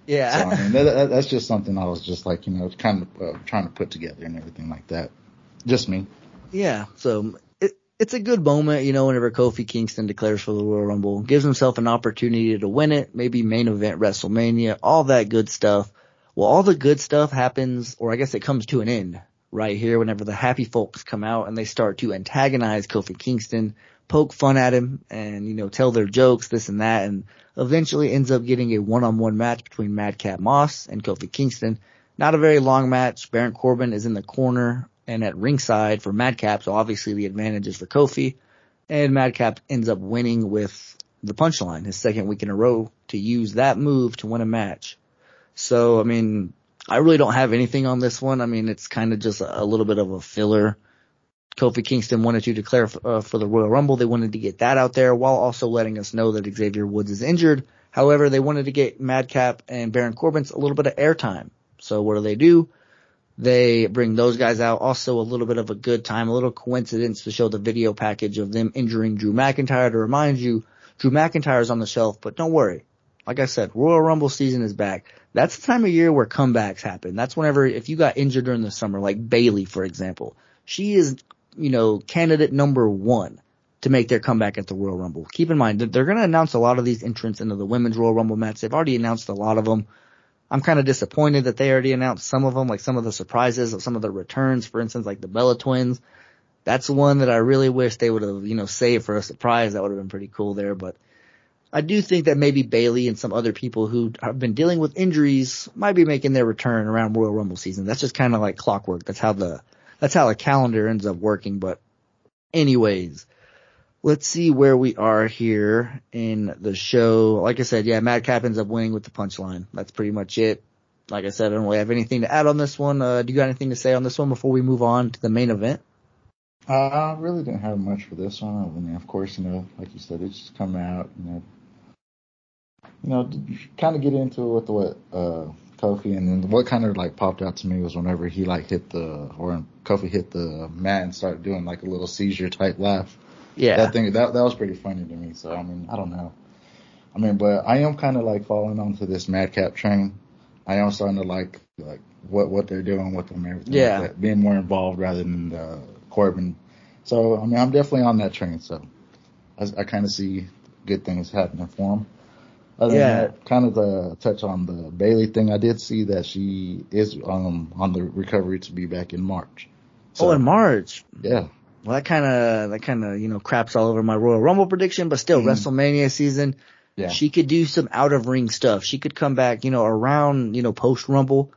[SPEAKER 1] Yeah.
[SPEAKER 2] So I mean, that, that, that's just something I was just like, you know, kind of uh, trying to put together and everything like that. Just me.
[SPEAKER 1] Yeah, so it, it's a good moment, you know, whenever Kofi Kingston declares for the Royal Rumble, gives himself an opportunity to win it, maybe main event WrestleMania, all that good stuff. Well, all the good stuff happens, or I guess it comes to an end right here whenever the happy folks come out and they start to antagonize Kofi Kingston, poke fun at him, and, you know, tell their jokes, this and that, and eventually ends up getting a one-on-one match between Madcap Moss and Kofi Kingston. Not a very long match. Baron Corbin is in the corner and at ringside for Madcap, so obviously the advantage is for Kofi. And Madcap ends up winning with the punchline, his second week in a row to use that move to win a match. So, I mean, I really don't have anything on this one. I mean, it's kind of just a, a little bit of a filler. Kofi Kingston wanted to declare f- uh, for the Royal Rumble. They wanted to get that out there while also letting us know that Xavier Woods is injured. However, they wanted to get Madcap and Baron Corbin's a little bit of airtime. So what do they do? They bring those guys out. Also a little bit of a good time, a little coincidence to show the video package of them injuring Drew McIntyre to remind you Drew McIntyre's on the shelf, but don't worry. Like I said, Royal Rumble season is back. That's the time of year where comebacks happen. That's whenever, if you got injured during the summer, like Bayley, for example, she is, you know, candidate number one to make their comeback at the Royal Rumble. Keep in mind that they're going to announce a lot of these entrants into the women's Royal Rumble match. They've already announced a lot of them. I'm kind of disappointed that they already announced some of them, like some of the surprises of some of the returns, for instance, like the Bella Twins. That's one that I really wish they would have, you know, saved for a surprise. That would have been pretty cool there, but I do think that maybe Bayley and some other people who have been dealing with injuries might be making their return around Royal Rumble season. That's just kind of like clockwork. That's how the, that's how the calendar ends up working. But anyways, let's see where we are here in the show. Like I said, yeah, Madcap ends up winning with the punchline. That's pretty much it. Like I said, I don't really have anything to add on this one. Uh, do you got anything to say on this one before we move on to the main event?
[SPEAKER 2] Uh, I really didn't have much for this one. I mean, of course, you know, like you said, it's just coming out, you know, you know, kind of get into it with what, uh, Kofi and then what kind of like popped out to me was whenever he like hit the, or Kofi hit the mat and started doing like a little seizure type laugh.
[SPEAKER 1] Yeah.
[SPEAKER 2] That thing, that, that was pretty funny to me. So, I mean, I don't know. I mean, but I am kind of like falling onto this madcap train. I am starting to like, like what, what they're doing with them, everything.
[SPEAKER 1] Yeah.
[SPEAKER 2] Like being more involved rather than, uh, Corbin. So, I mean, I'm definitely on that train. So I, I kind of see good things happening for him. Other
[SPEAKER 1] Yeah.
[SPEAKER 2] than that, kind of the touch on the Bayley thing. I did see that she is, um, on the recovery to be back in March. So,
[SPEAKER 1] oh, in March.
[SPEAKER 2] yeah.
[SPEAKER 1] Well, that kind of, that kind of, you know, craps all over my Royal Rumble prediction, but still,
[SPEAKER 2] Mhm.
[SPEAKER 1] WrestleMania season,
[SPEAKER 2] Yeah.
[SPEAKER 1] she could do some out of ring stuff. She could come back, you know, around, you know, post Rumble,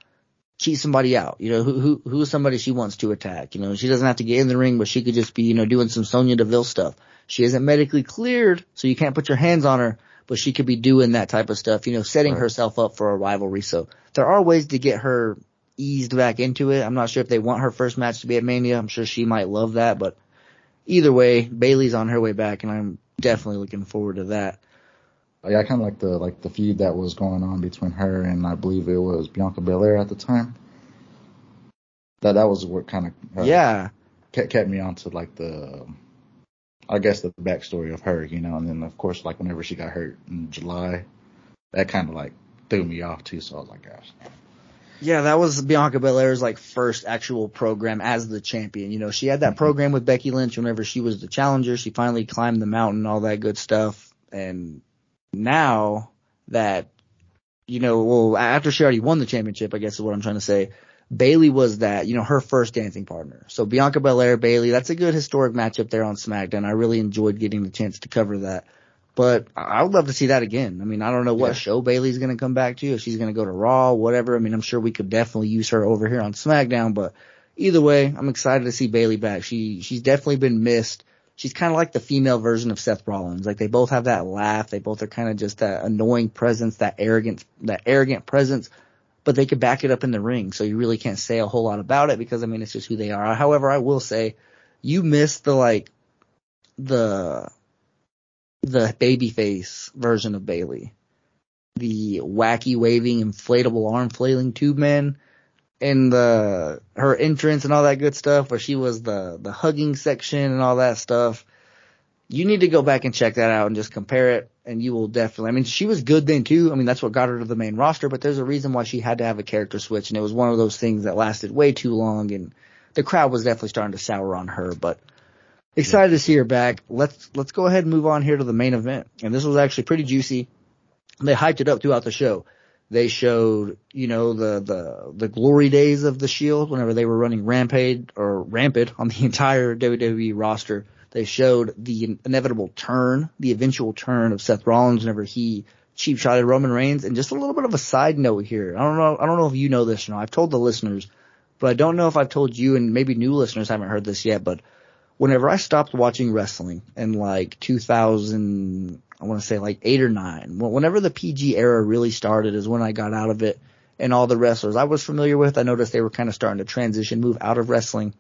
[SPEAKER 1] cheat somebody out. You know, who, who, who is somebody she wants to attack? You know, she doesn't have to get in the ring, but she could just be, you know, doing some Sonya Deville stuff. She isn't medically cleared, so you can't put your hands on her, but she could be doing that type of stuff, you know, setting
[SPEAKER 2] Right.
[SPEAKER 1] herself up for a rivalry. So there are ways to get her eased back into it. I'm not sure if they want her first match to be at Mania. I'm sure she might love that, but either way, Bayley's on her way back and I'm definitely looking forward to that.
[SPEAKER 2] Yeah, I kind of like the like the feud that was going on between her and I believe it was Bianca Belair at the time. That that was what kind of uh,
[SPEAKER 1] yeah.
[SPEAKER 2] kept, kept me onto like the I guess the backstory of her, you know, and then of course like whenever she got hurt in July, that kind of like threw me off too. So I was like, gosh,
[SPEAKER 1] Yeah, that was Bianca Belair's like first actual program as the champion. You know, she had that mm-hmm. program with Becky Lynch whenever she was the challenger. She finally climbed the mountain, all that good stuff. And now that, you know, well, after she already won the championship, I guess is what I'm trying to say. Bayley was that, you know, her first dancing partner. So Bianca Belair, Bayley, that's a good historic matchup there on SmackDown. I really enjoyed getting the chance to cover that. But I would love to see that again. I mean, I don't know what
[SPEAKER 2] Yeah.
[SPEAKER 1] show Bayley's going to come back to, if she's going to go to Raw, whatever. I mean, I'm sure we could definitely use her over here on SmackDown, but either way, I'm excited to see Bayley back. She, she's definitely been missed. She's kind of like the female version of Seth Rollins. Like they both have that laugh. They both are kind of just that annoying presence, that arrogant, that arrogant presence, but they could back it up in the ring. So you really can't say a whole lot about it because I mean, it's just who they are. However, I will say you missed the like the the babyface version of Bayley. the wacky waving inflatable arm flailing tube man, and the her entrance and all that good stuff where she was the the hugging section and all that stuff. You need to go back and check that out and just compare it and you will definitely I mean she was good then too. I mean that's what got her to the main roster, but there's a reason why she had to have a character switch and it was one of those things that lasted way too long and the crowd was definitely starting to sour on her, but excited to see her back. Let's let's go ahead and move on here to the main event. And this was actually pretty juicy. They hyped it up throughout the show. They showed, you know, the the the glory days of the Shield whenever they were running rampage or rampant on the entire WWE roster. They showed the inevitable turn, the eventual turn of Seth Rollins whenever he cheap shotted Roman Reigns. And just a little bit of a side note here. I don't know. I don't know if you know this or not. I've told the listeners, but I don't know if I've told you and maybe new listeners haven't heard this yet, but whenever I stopped watching wrestling in like 2000, I want to say like eight or nine, whenever the PG era really started is when I got out of it and all the wrestlers I was familiar with, I noticed they were kind of starting to transition, move out of wrestling.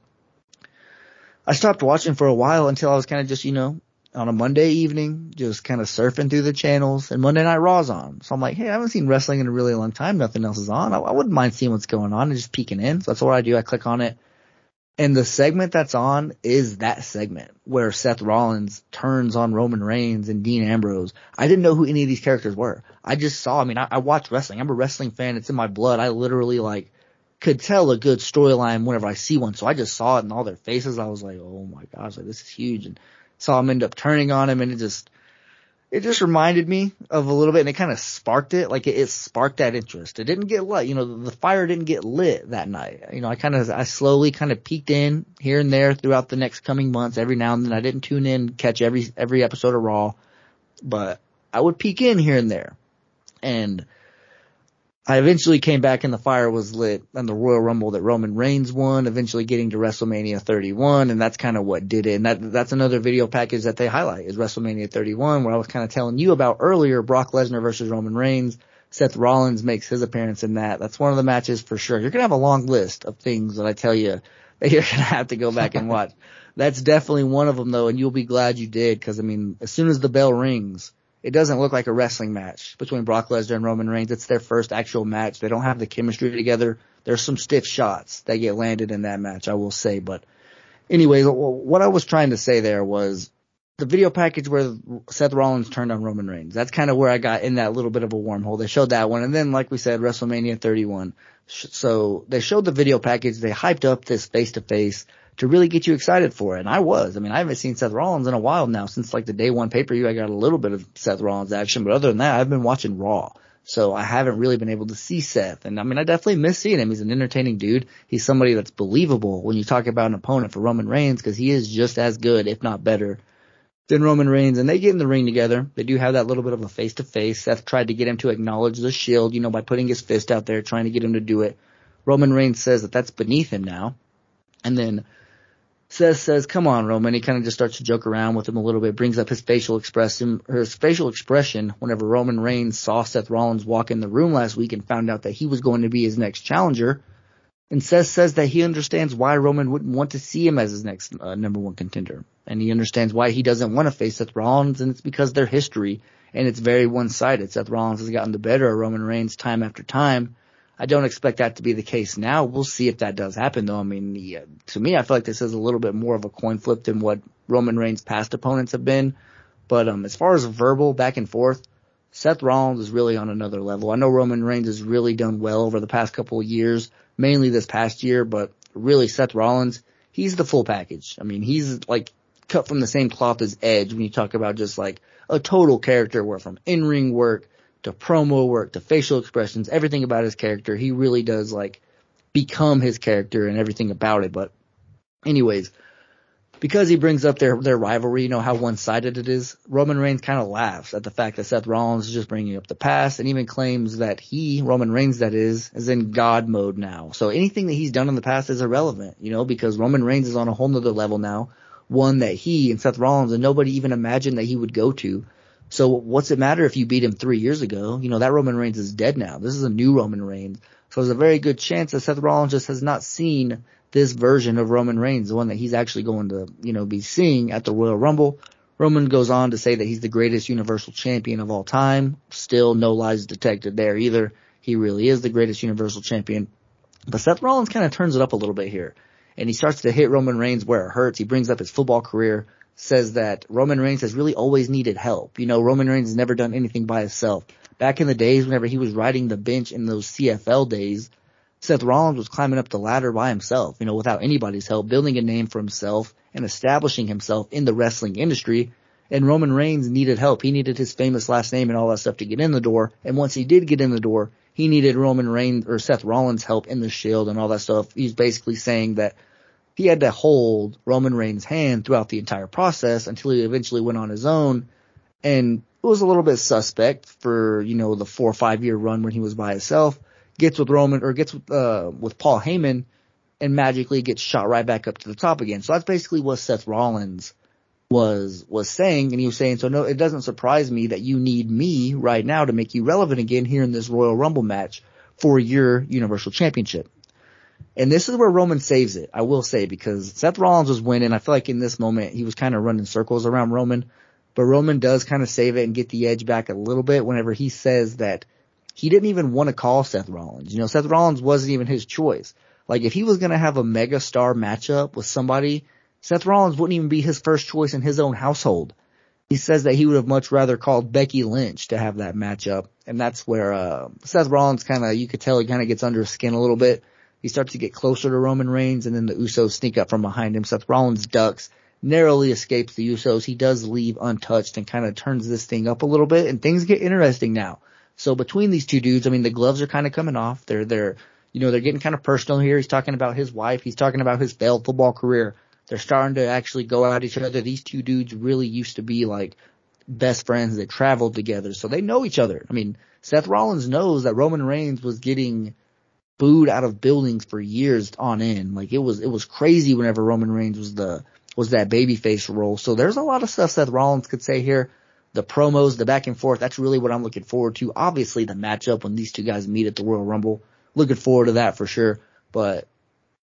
[SPEAKER 1] I stopped watching for a while until I was kind of just, you know, on a Monday evening, just kind of surfing through the channels and Monday Night Raw's on. So I'm like, hey, I haven't seen wrestling in a really long time. Nothing else is on. I, I wouldn't mind seeing what's going on and just peeking in. So that's what I do. I click on it and the segment that's on is that segment where Seth Rollins turns on Roman Reigns and Dean Ambrose. I didn't know who any of these characters were. I just saw, I mean, I, I watch wrestling. I'm a wrestling fan. It's in my blood. I literally like could tell a good storyline whenever I see one. So I just saw it in all their faces. I was like, oh my gosh, like this is huge. And saw him end up turning on him and it just, it just reminded me of a little bit and it kind of sparked it. Like it, it, sparked that interest. It didn't get lit, you know, the, the fire didn't get lit that night. You know, I kind of, I slowly kind of peeked in here and there throughout the next coming months. Every now and then I didn't tune in, catch every, every episode of Raw, but I would peek in here and there. And I eventually came back and the fire was lit and the Royal Rumble that Roman Reigns won, eventually getting to WrestleMania 31, and that's kind of what did it. And that that's another video package that they highlight is WrestleMania 31, where I was kind of telling you about earlier Brock Lesnar versus Roman Reigns. Seth Rollins makes his appearance in that. That's one of the matches for sure. You're gonna have a long list of things that I tell you that you're gonna have to go back and watch. that's definitely one of them though, and you'll be glad you did, because I mean, as soon as the bell rings it doesn't look like a wrestling match between Brock Lesnar and Roman Reigns. It's their first actual match. They don't have the chemistry together. There's some stiff shots that get landed in that match, I will say. But anyways, what I was trying to say there was the video package where Seth Rollins turned on Roman Reigns. That's kind of where I got in that little bit of a wormhole. They showed that one. And then, like we said, WrestleMania 31. So they showed the video package. They hyped up this face to face to really get you excited for it. And I was. I mean, I haven't seen Seth Rollins in a while now since like the day one pay per view. I got a little bit of Seth Rollins action, but other than that, I've been watching Raw. So I haven't really been able to see Seth. And I mean, I definitely miss seeing him. He's an entertaining dude. He's somebody that's believable when you talk about an opponent for Roman Reigns because he is just as good, if not better, than Roman Reigns. And they get in the ring together. They do have that little bit of a face to face. Seth tried to get him to acknowledge the shield, you know, by putting his fist out there, trying to get him to do it. Roman Reigns says that that's beneath him now. And then Seth says, "Come on, Roman." He kind of just starts to joke around with him a little bit, brings up his facial expression, his facial expression whenever Roman Reigns saw Seth Rollins walk in the room last week and found out that he was going to be his next challenger. And Seth says that he understands why Roman wouldn't want to see him as his next uh, number one contender, and he understands why he doesn't want to face Seth Rollins, and it's because their history and it's very one-sided. Seth Rollins has gotten the better of Roman Reigns time after time I don't expect that to be the case now. We'll see if that does happen though. I mean, the, uh, to me, I feel like this is a little bit more of a coin flip than what Roman Reigns' past opponents have been. But um, as far as verbal back and forth, Seth Rollins is really on another level. I know Roman Reigns has really done well over the past couple of years, mainly this past year, but really Seth Rollins, he's the full package. I mean, he's like cut from the same cloth as Edge when you talk about just like a total character where from in-ring work to promo work to facial expressions, everything about his character. He really does like become his character and everything about it. But anyways, because he brings up their their rivalry, you know how one sided it is. Roman Reigns kind of laughs at the fact that Seth Rollins is just bringing up the past, and even claims that he, Roman Reigns, that is, is in God mode now. So anything that he's done in the past is irrelevant, you know, because Roman Reigns is on a whole nother level now, one that he and Seth Rollins and nobody even imagined that he would go to. So what's it matter if you beat him three years ago? You know, that Roman Reigns is dead now. This is a new Roman Reigns. So there's a very good chance that Seth Rollins just has not seen this version of Roman Reigns, the one that he's actually going to, you know, be seeing at the Royal Rumble. Roman goes on to say that he's the greatest universal champion of all time. Still no lies detected there either. He really is the greatest universal champion. But Seth Rollins kind of turns it up a little bit here. And he starts to hit Roman Reigns where it hurts. He brings up his football career, says that Roman Reigns has really always needed help. You know, Roman Reigns has never done anything by himself. Back in the days whenever he was riding the bench in those CFL days, Seth Rollins was climbing up the ladder by himself, you know, without anybody's help, building a name for himself and establishing himself in the wrestling industry. And Roman Reigns needed help. He needed his famous last name and all that stuff to get in the door. And once he did get in the door, he needed Roman Reigns or Seth Rollins help in the shield and all that stuff. He's basically saying that he had to hold Roman Reigns' hand throughout the entire process until he eventually went on his own. And it was a little bit suspect for, you know, the four or five year run when he was by himself, gets with Roman or gets with, uh, with Paul Heyman and magically gets shot right back up to the top again. So that's basically what Seth Rollins was, was saying. And he was saying, so no, it doesn't surprise me that you need me right now to make you relevant again here in this Royal Rumble match for your Universal Championship. And this is where Roman saves it, I will say, because Seth Rollins was winning. I feel like in this moment he was kind of running circles around Roman, but Roman does kind of save it and get the edge back a little bit whenever he says that he didn't even want to call Seth Rollins. You know, Seth Rollins wasn't even his choice. Like if he was going to have a mega star matchup with somebody, Seth Rollins wouldn't even be his first choice in his own household. He says that he would have much rather called Becky Lynch to have that matchup. And that's where, uh, Seth Rollins kind of, you could tell he kind of gets under his skin a little bit he starts to get closer to Roman Reigns and then the Usos sneak up from behind him. Seth Rollins ducks, narrowly escapes the Usos. He does leave untouched and kind of turns this thing up a little bit and things get interesting now. So between these two dudes, I mean, the gloves are kind of coming off. They're, they're, you know, they're getting kind of personal here. He's talking about his wife. He's talking about his failed football career. They're starting to actually go at each other. These two dudes really used to be like best friends that traveled together. So they know each other. I mean, Seth Rollins knows that Roman Reigns was getting booed out of buildings for years on end. Like it was, it was crazy whenever Roman Reigns was the, was that babyface role. So there's a lot of stuff Seth Rollins could say here. The promos, the back and forth, that's really what I'm looking forward to. Obviously the matchup when these two guys meet at the Royal Rumble, looking forward to that for sure. But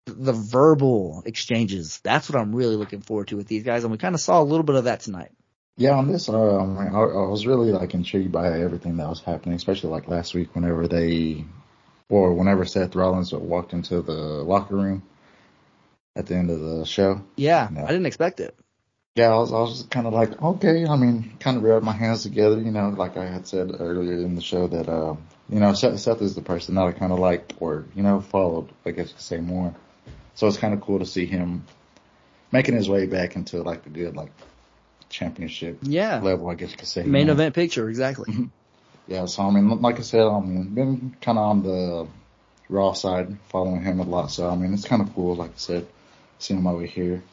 [SPEAKER 1] the verbal exchanges, that's what I'm really looking forward to with these guys. And we kind of saw a little bit of that tonight.
[SPEAKER 2] Yeah, on this, um, I, I was really like intrigued by everything that was happening, especially like last week whenever they or whenever Seth Rollins walked into the locker room at the end of the show.
[SPEAKER 1] Yeah, I didn't expect it.
[SPEAKER 2] Yeah, I was, I was kind of like, okay, I mean, kind of rubbed my hands together, you know, like I had said earlier in the show that, uh, you know, Seth, Seth is the person that I kind of liked or, you know, followed, I guess you could say more. So it's kind of cool to see him making his way back into like the good, like, championship
[SPEAKER 1] yeah.
[SPEAKER 2] level, I guess you could say.
[SPEAKER 1] Main event picture, exactly.
[SPEAKER 2] Yeah, so I mean, like I said, I mean, been kind of on the Raw side, following him a lot. So I mean, it's kind of cool, like I said, seeing him over here.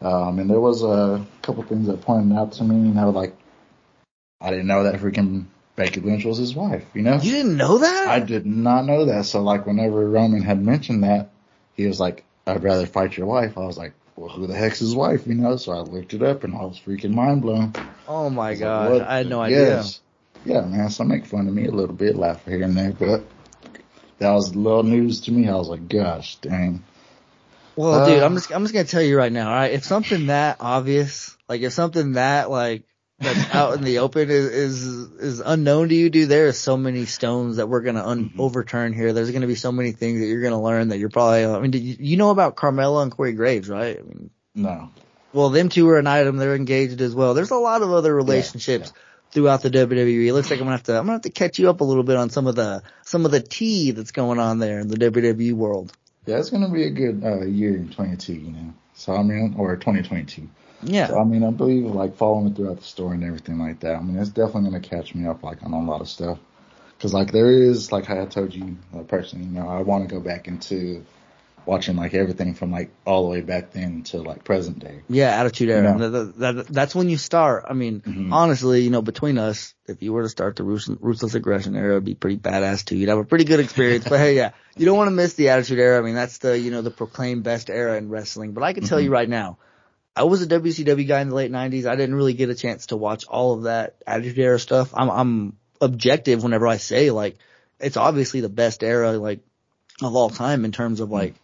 [SPEAKER 2] Uh, I mean, there was a couple things that pointed out to me, you know, like I didn't know that freaking Becky Lynch was his wife. You know,
[SPEAKER 1] you didn't know that?
[SPEAKER 2] I did not know that. So like, whenever Roman had mentioned that, he was like, "I'd rather fight your wife." I was like, well, who the heck's his wife? You know, so I looked it up and I was freaking mind blown.
[SPEAKER 1] Oh my god, like, I had no idea.
[SPEAKER 2] Yes yeah, man, so make fun of me a little bit, laugh here and there, but that was a little news to me. I was like, gosh, dang.
[SPEAKER 1] Well, uh, dude, I'm just I'm just gonna tell you right now, all right? If something that obvious, like if something that like that's out in the open is, is is unknown to you, dude, there are so many stones that we're gonna un- mm-hmm. overturn here. There's gonna be so many things that you're gonna learn that you're probably. I mean, you, you know about Carmella and Corey Graves, right? I mean,
[SPEAKER 2] no.
[SPEAKER 1] Well, them two are an item. They're engaged as well. There's a lot of other relationships. Yeah, yeah throughout the WWE. It looks like I'm gonna have to I'm gonna have to catch you up a little bit on some of the some of the tea that's going on there in the WWE world.
[SPEAKER 2] Yeah, it's gonna be a good uh, year in 22, you know. So I mean, or 2022.
[SPEAKER 1] Yeah.
[SPEAKER 2] So, I mean, I believe like following it throughout the story and everything like that. I mean, it's definitely gonna catch me up like on a lot of stuff. Cause like there is, like I told you uh, personally, you know, I want to go back into watching like everything from like all the way back then to like present day.
[SPEAKER 1] Yeah, Attitude Era. You know? that, that, that's when you start. I mean, mm-hmm. honestly, you know, between us, if you were to start the ruthless aggression era, it'd be pretty badass too. You'd have a pretty good experience. but hey, yeah, you don't want to miss the Attitude Era. I mean, that's the you know the proclaimed best era in wrestling. But I can tell mm-hmm. you right now. I was a WCW guy in the late '90s. I didn't really get a chance to watch all of that Attitude Era stuff. I'm, I'm objective whenever I say like it's obviously the best era like of all time in terms of like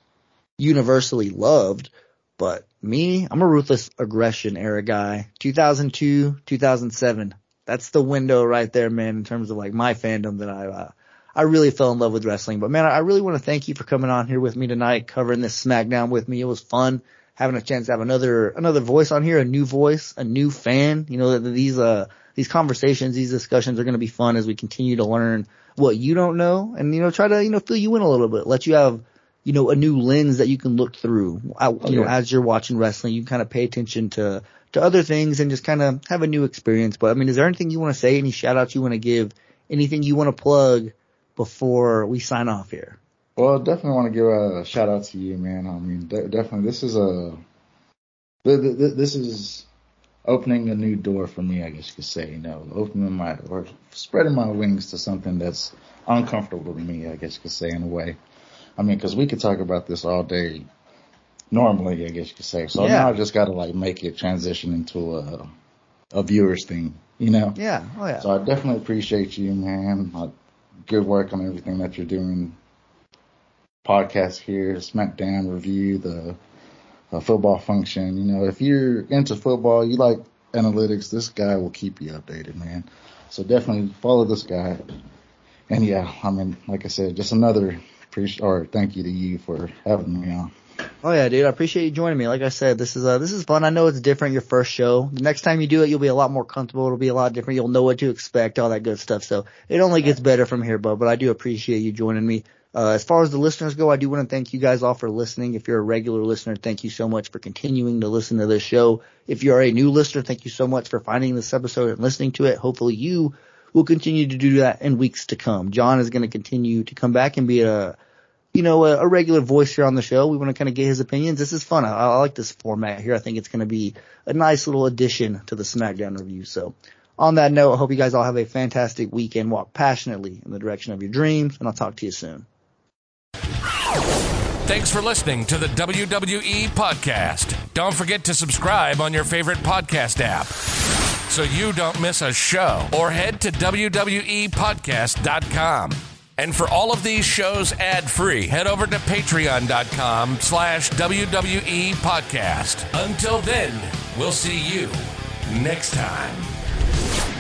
[SPEAKER 1] universally loved. But me, I'm a ruthless aggression era guy. 2002, 2007. That's the window right there, man, in terms of like my fandom that I, uh, I really fell in love with wrestling. But man, I really want to thank you for coming on here with me tonight, covering this SmackDown with me. It was fun having a chance to have another, another voice on here, a new voice, a new fan. You know, that these, uh, these conversations, these discussions are going to be fun as we continue to learn what you don't know and, you know, try to, you know, fill you in a little bit, let you have, you know, a new lens that you can look through. Oh, you know, as you're watching wrestling, you kind of pay attention to, to other things and just kind of have a new experience. But I mean, is there anything you want to say? Any shout outs you want to give? Anything you want to plug before we sign off here?
[SPEAKER 2] Well, definitely want to give a shout out to you, man. I mean, de- definitely, this is a, this is opening a new door for me, I guess you could say, you know, opening my, or spreading my wings to something that's uncomfortable to me, I guess you could say in a way. I mean, cause we could talk about this all day normally, I guess you could say. So
[SPEAKER 1] Yeah.
[SPEAKER 2] now I just gotta like make it transition into a, a viewer's thing, you know?
[SPEAKER 1] Yeah. Oh yeah.
[SPEAKER 2] So I definitely appreciate you, man. Uh, good work on everything that you're doing. Podcast here, SmackDown review, the uh, football function. You know, if you're into football, you like analytics, this guy will keep you updated, man. So definitely follow this guy. And yeah, I mean, like I said, just another appreciate or thank you to you for having me on.
[SPEAKER 1] Oh yeah, dude. I appreciate you joining me. Like I said, this is uh this is fun. I know it's different. Your first show. The next time you do it, you'll be a lot more comfortable. It'll be a lot different. You'll know what to expect. All that good stuff. So it only gets better from here, bud. But I do appreciate you joining me. Uh, as far as the listeners go, I do want to thank you guys all for listening. If you're a regular listener, thank you so much for continuing to listen to this show. If you're a new listener, thank you so much for finding this episode and listening to it. Hopefully you will continue to do that in weeks to come. John is going to continue to come back and be a you know, a, a regular voice here on the show. We want to kind of get his opinions. This is fun. I, I like this format here. I think it's going to be a nice little addition to the SmackDown review. So on that note, I hope you guys all have a fantastic weekend. Walk passionately in the direction of your dreams and I'll talk to you soon.
[SPEAKER 3] Thanks for listening to the WWE Podcast. Don't forget to subscribe on your favorite podcast app so you don't miss a show or head to WWEpodcast.com. And for all of these shows ad-free, head over to patreon.com slash WWE Podcast. Until then, we'll see you next time.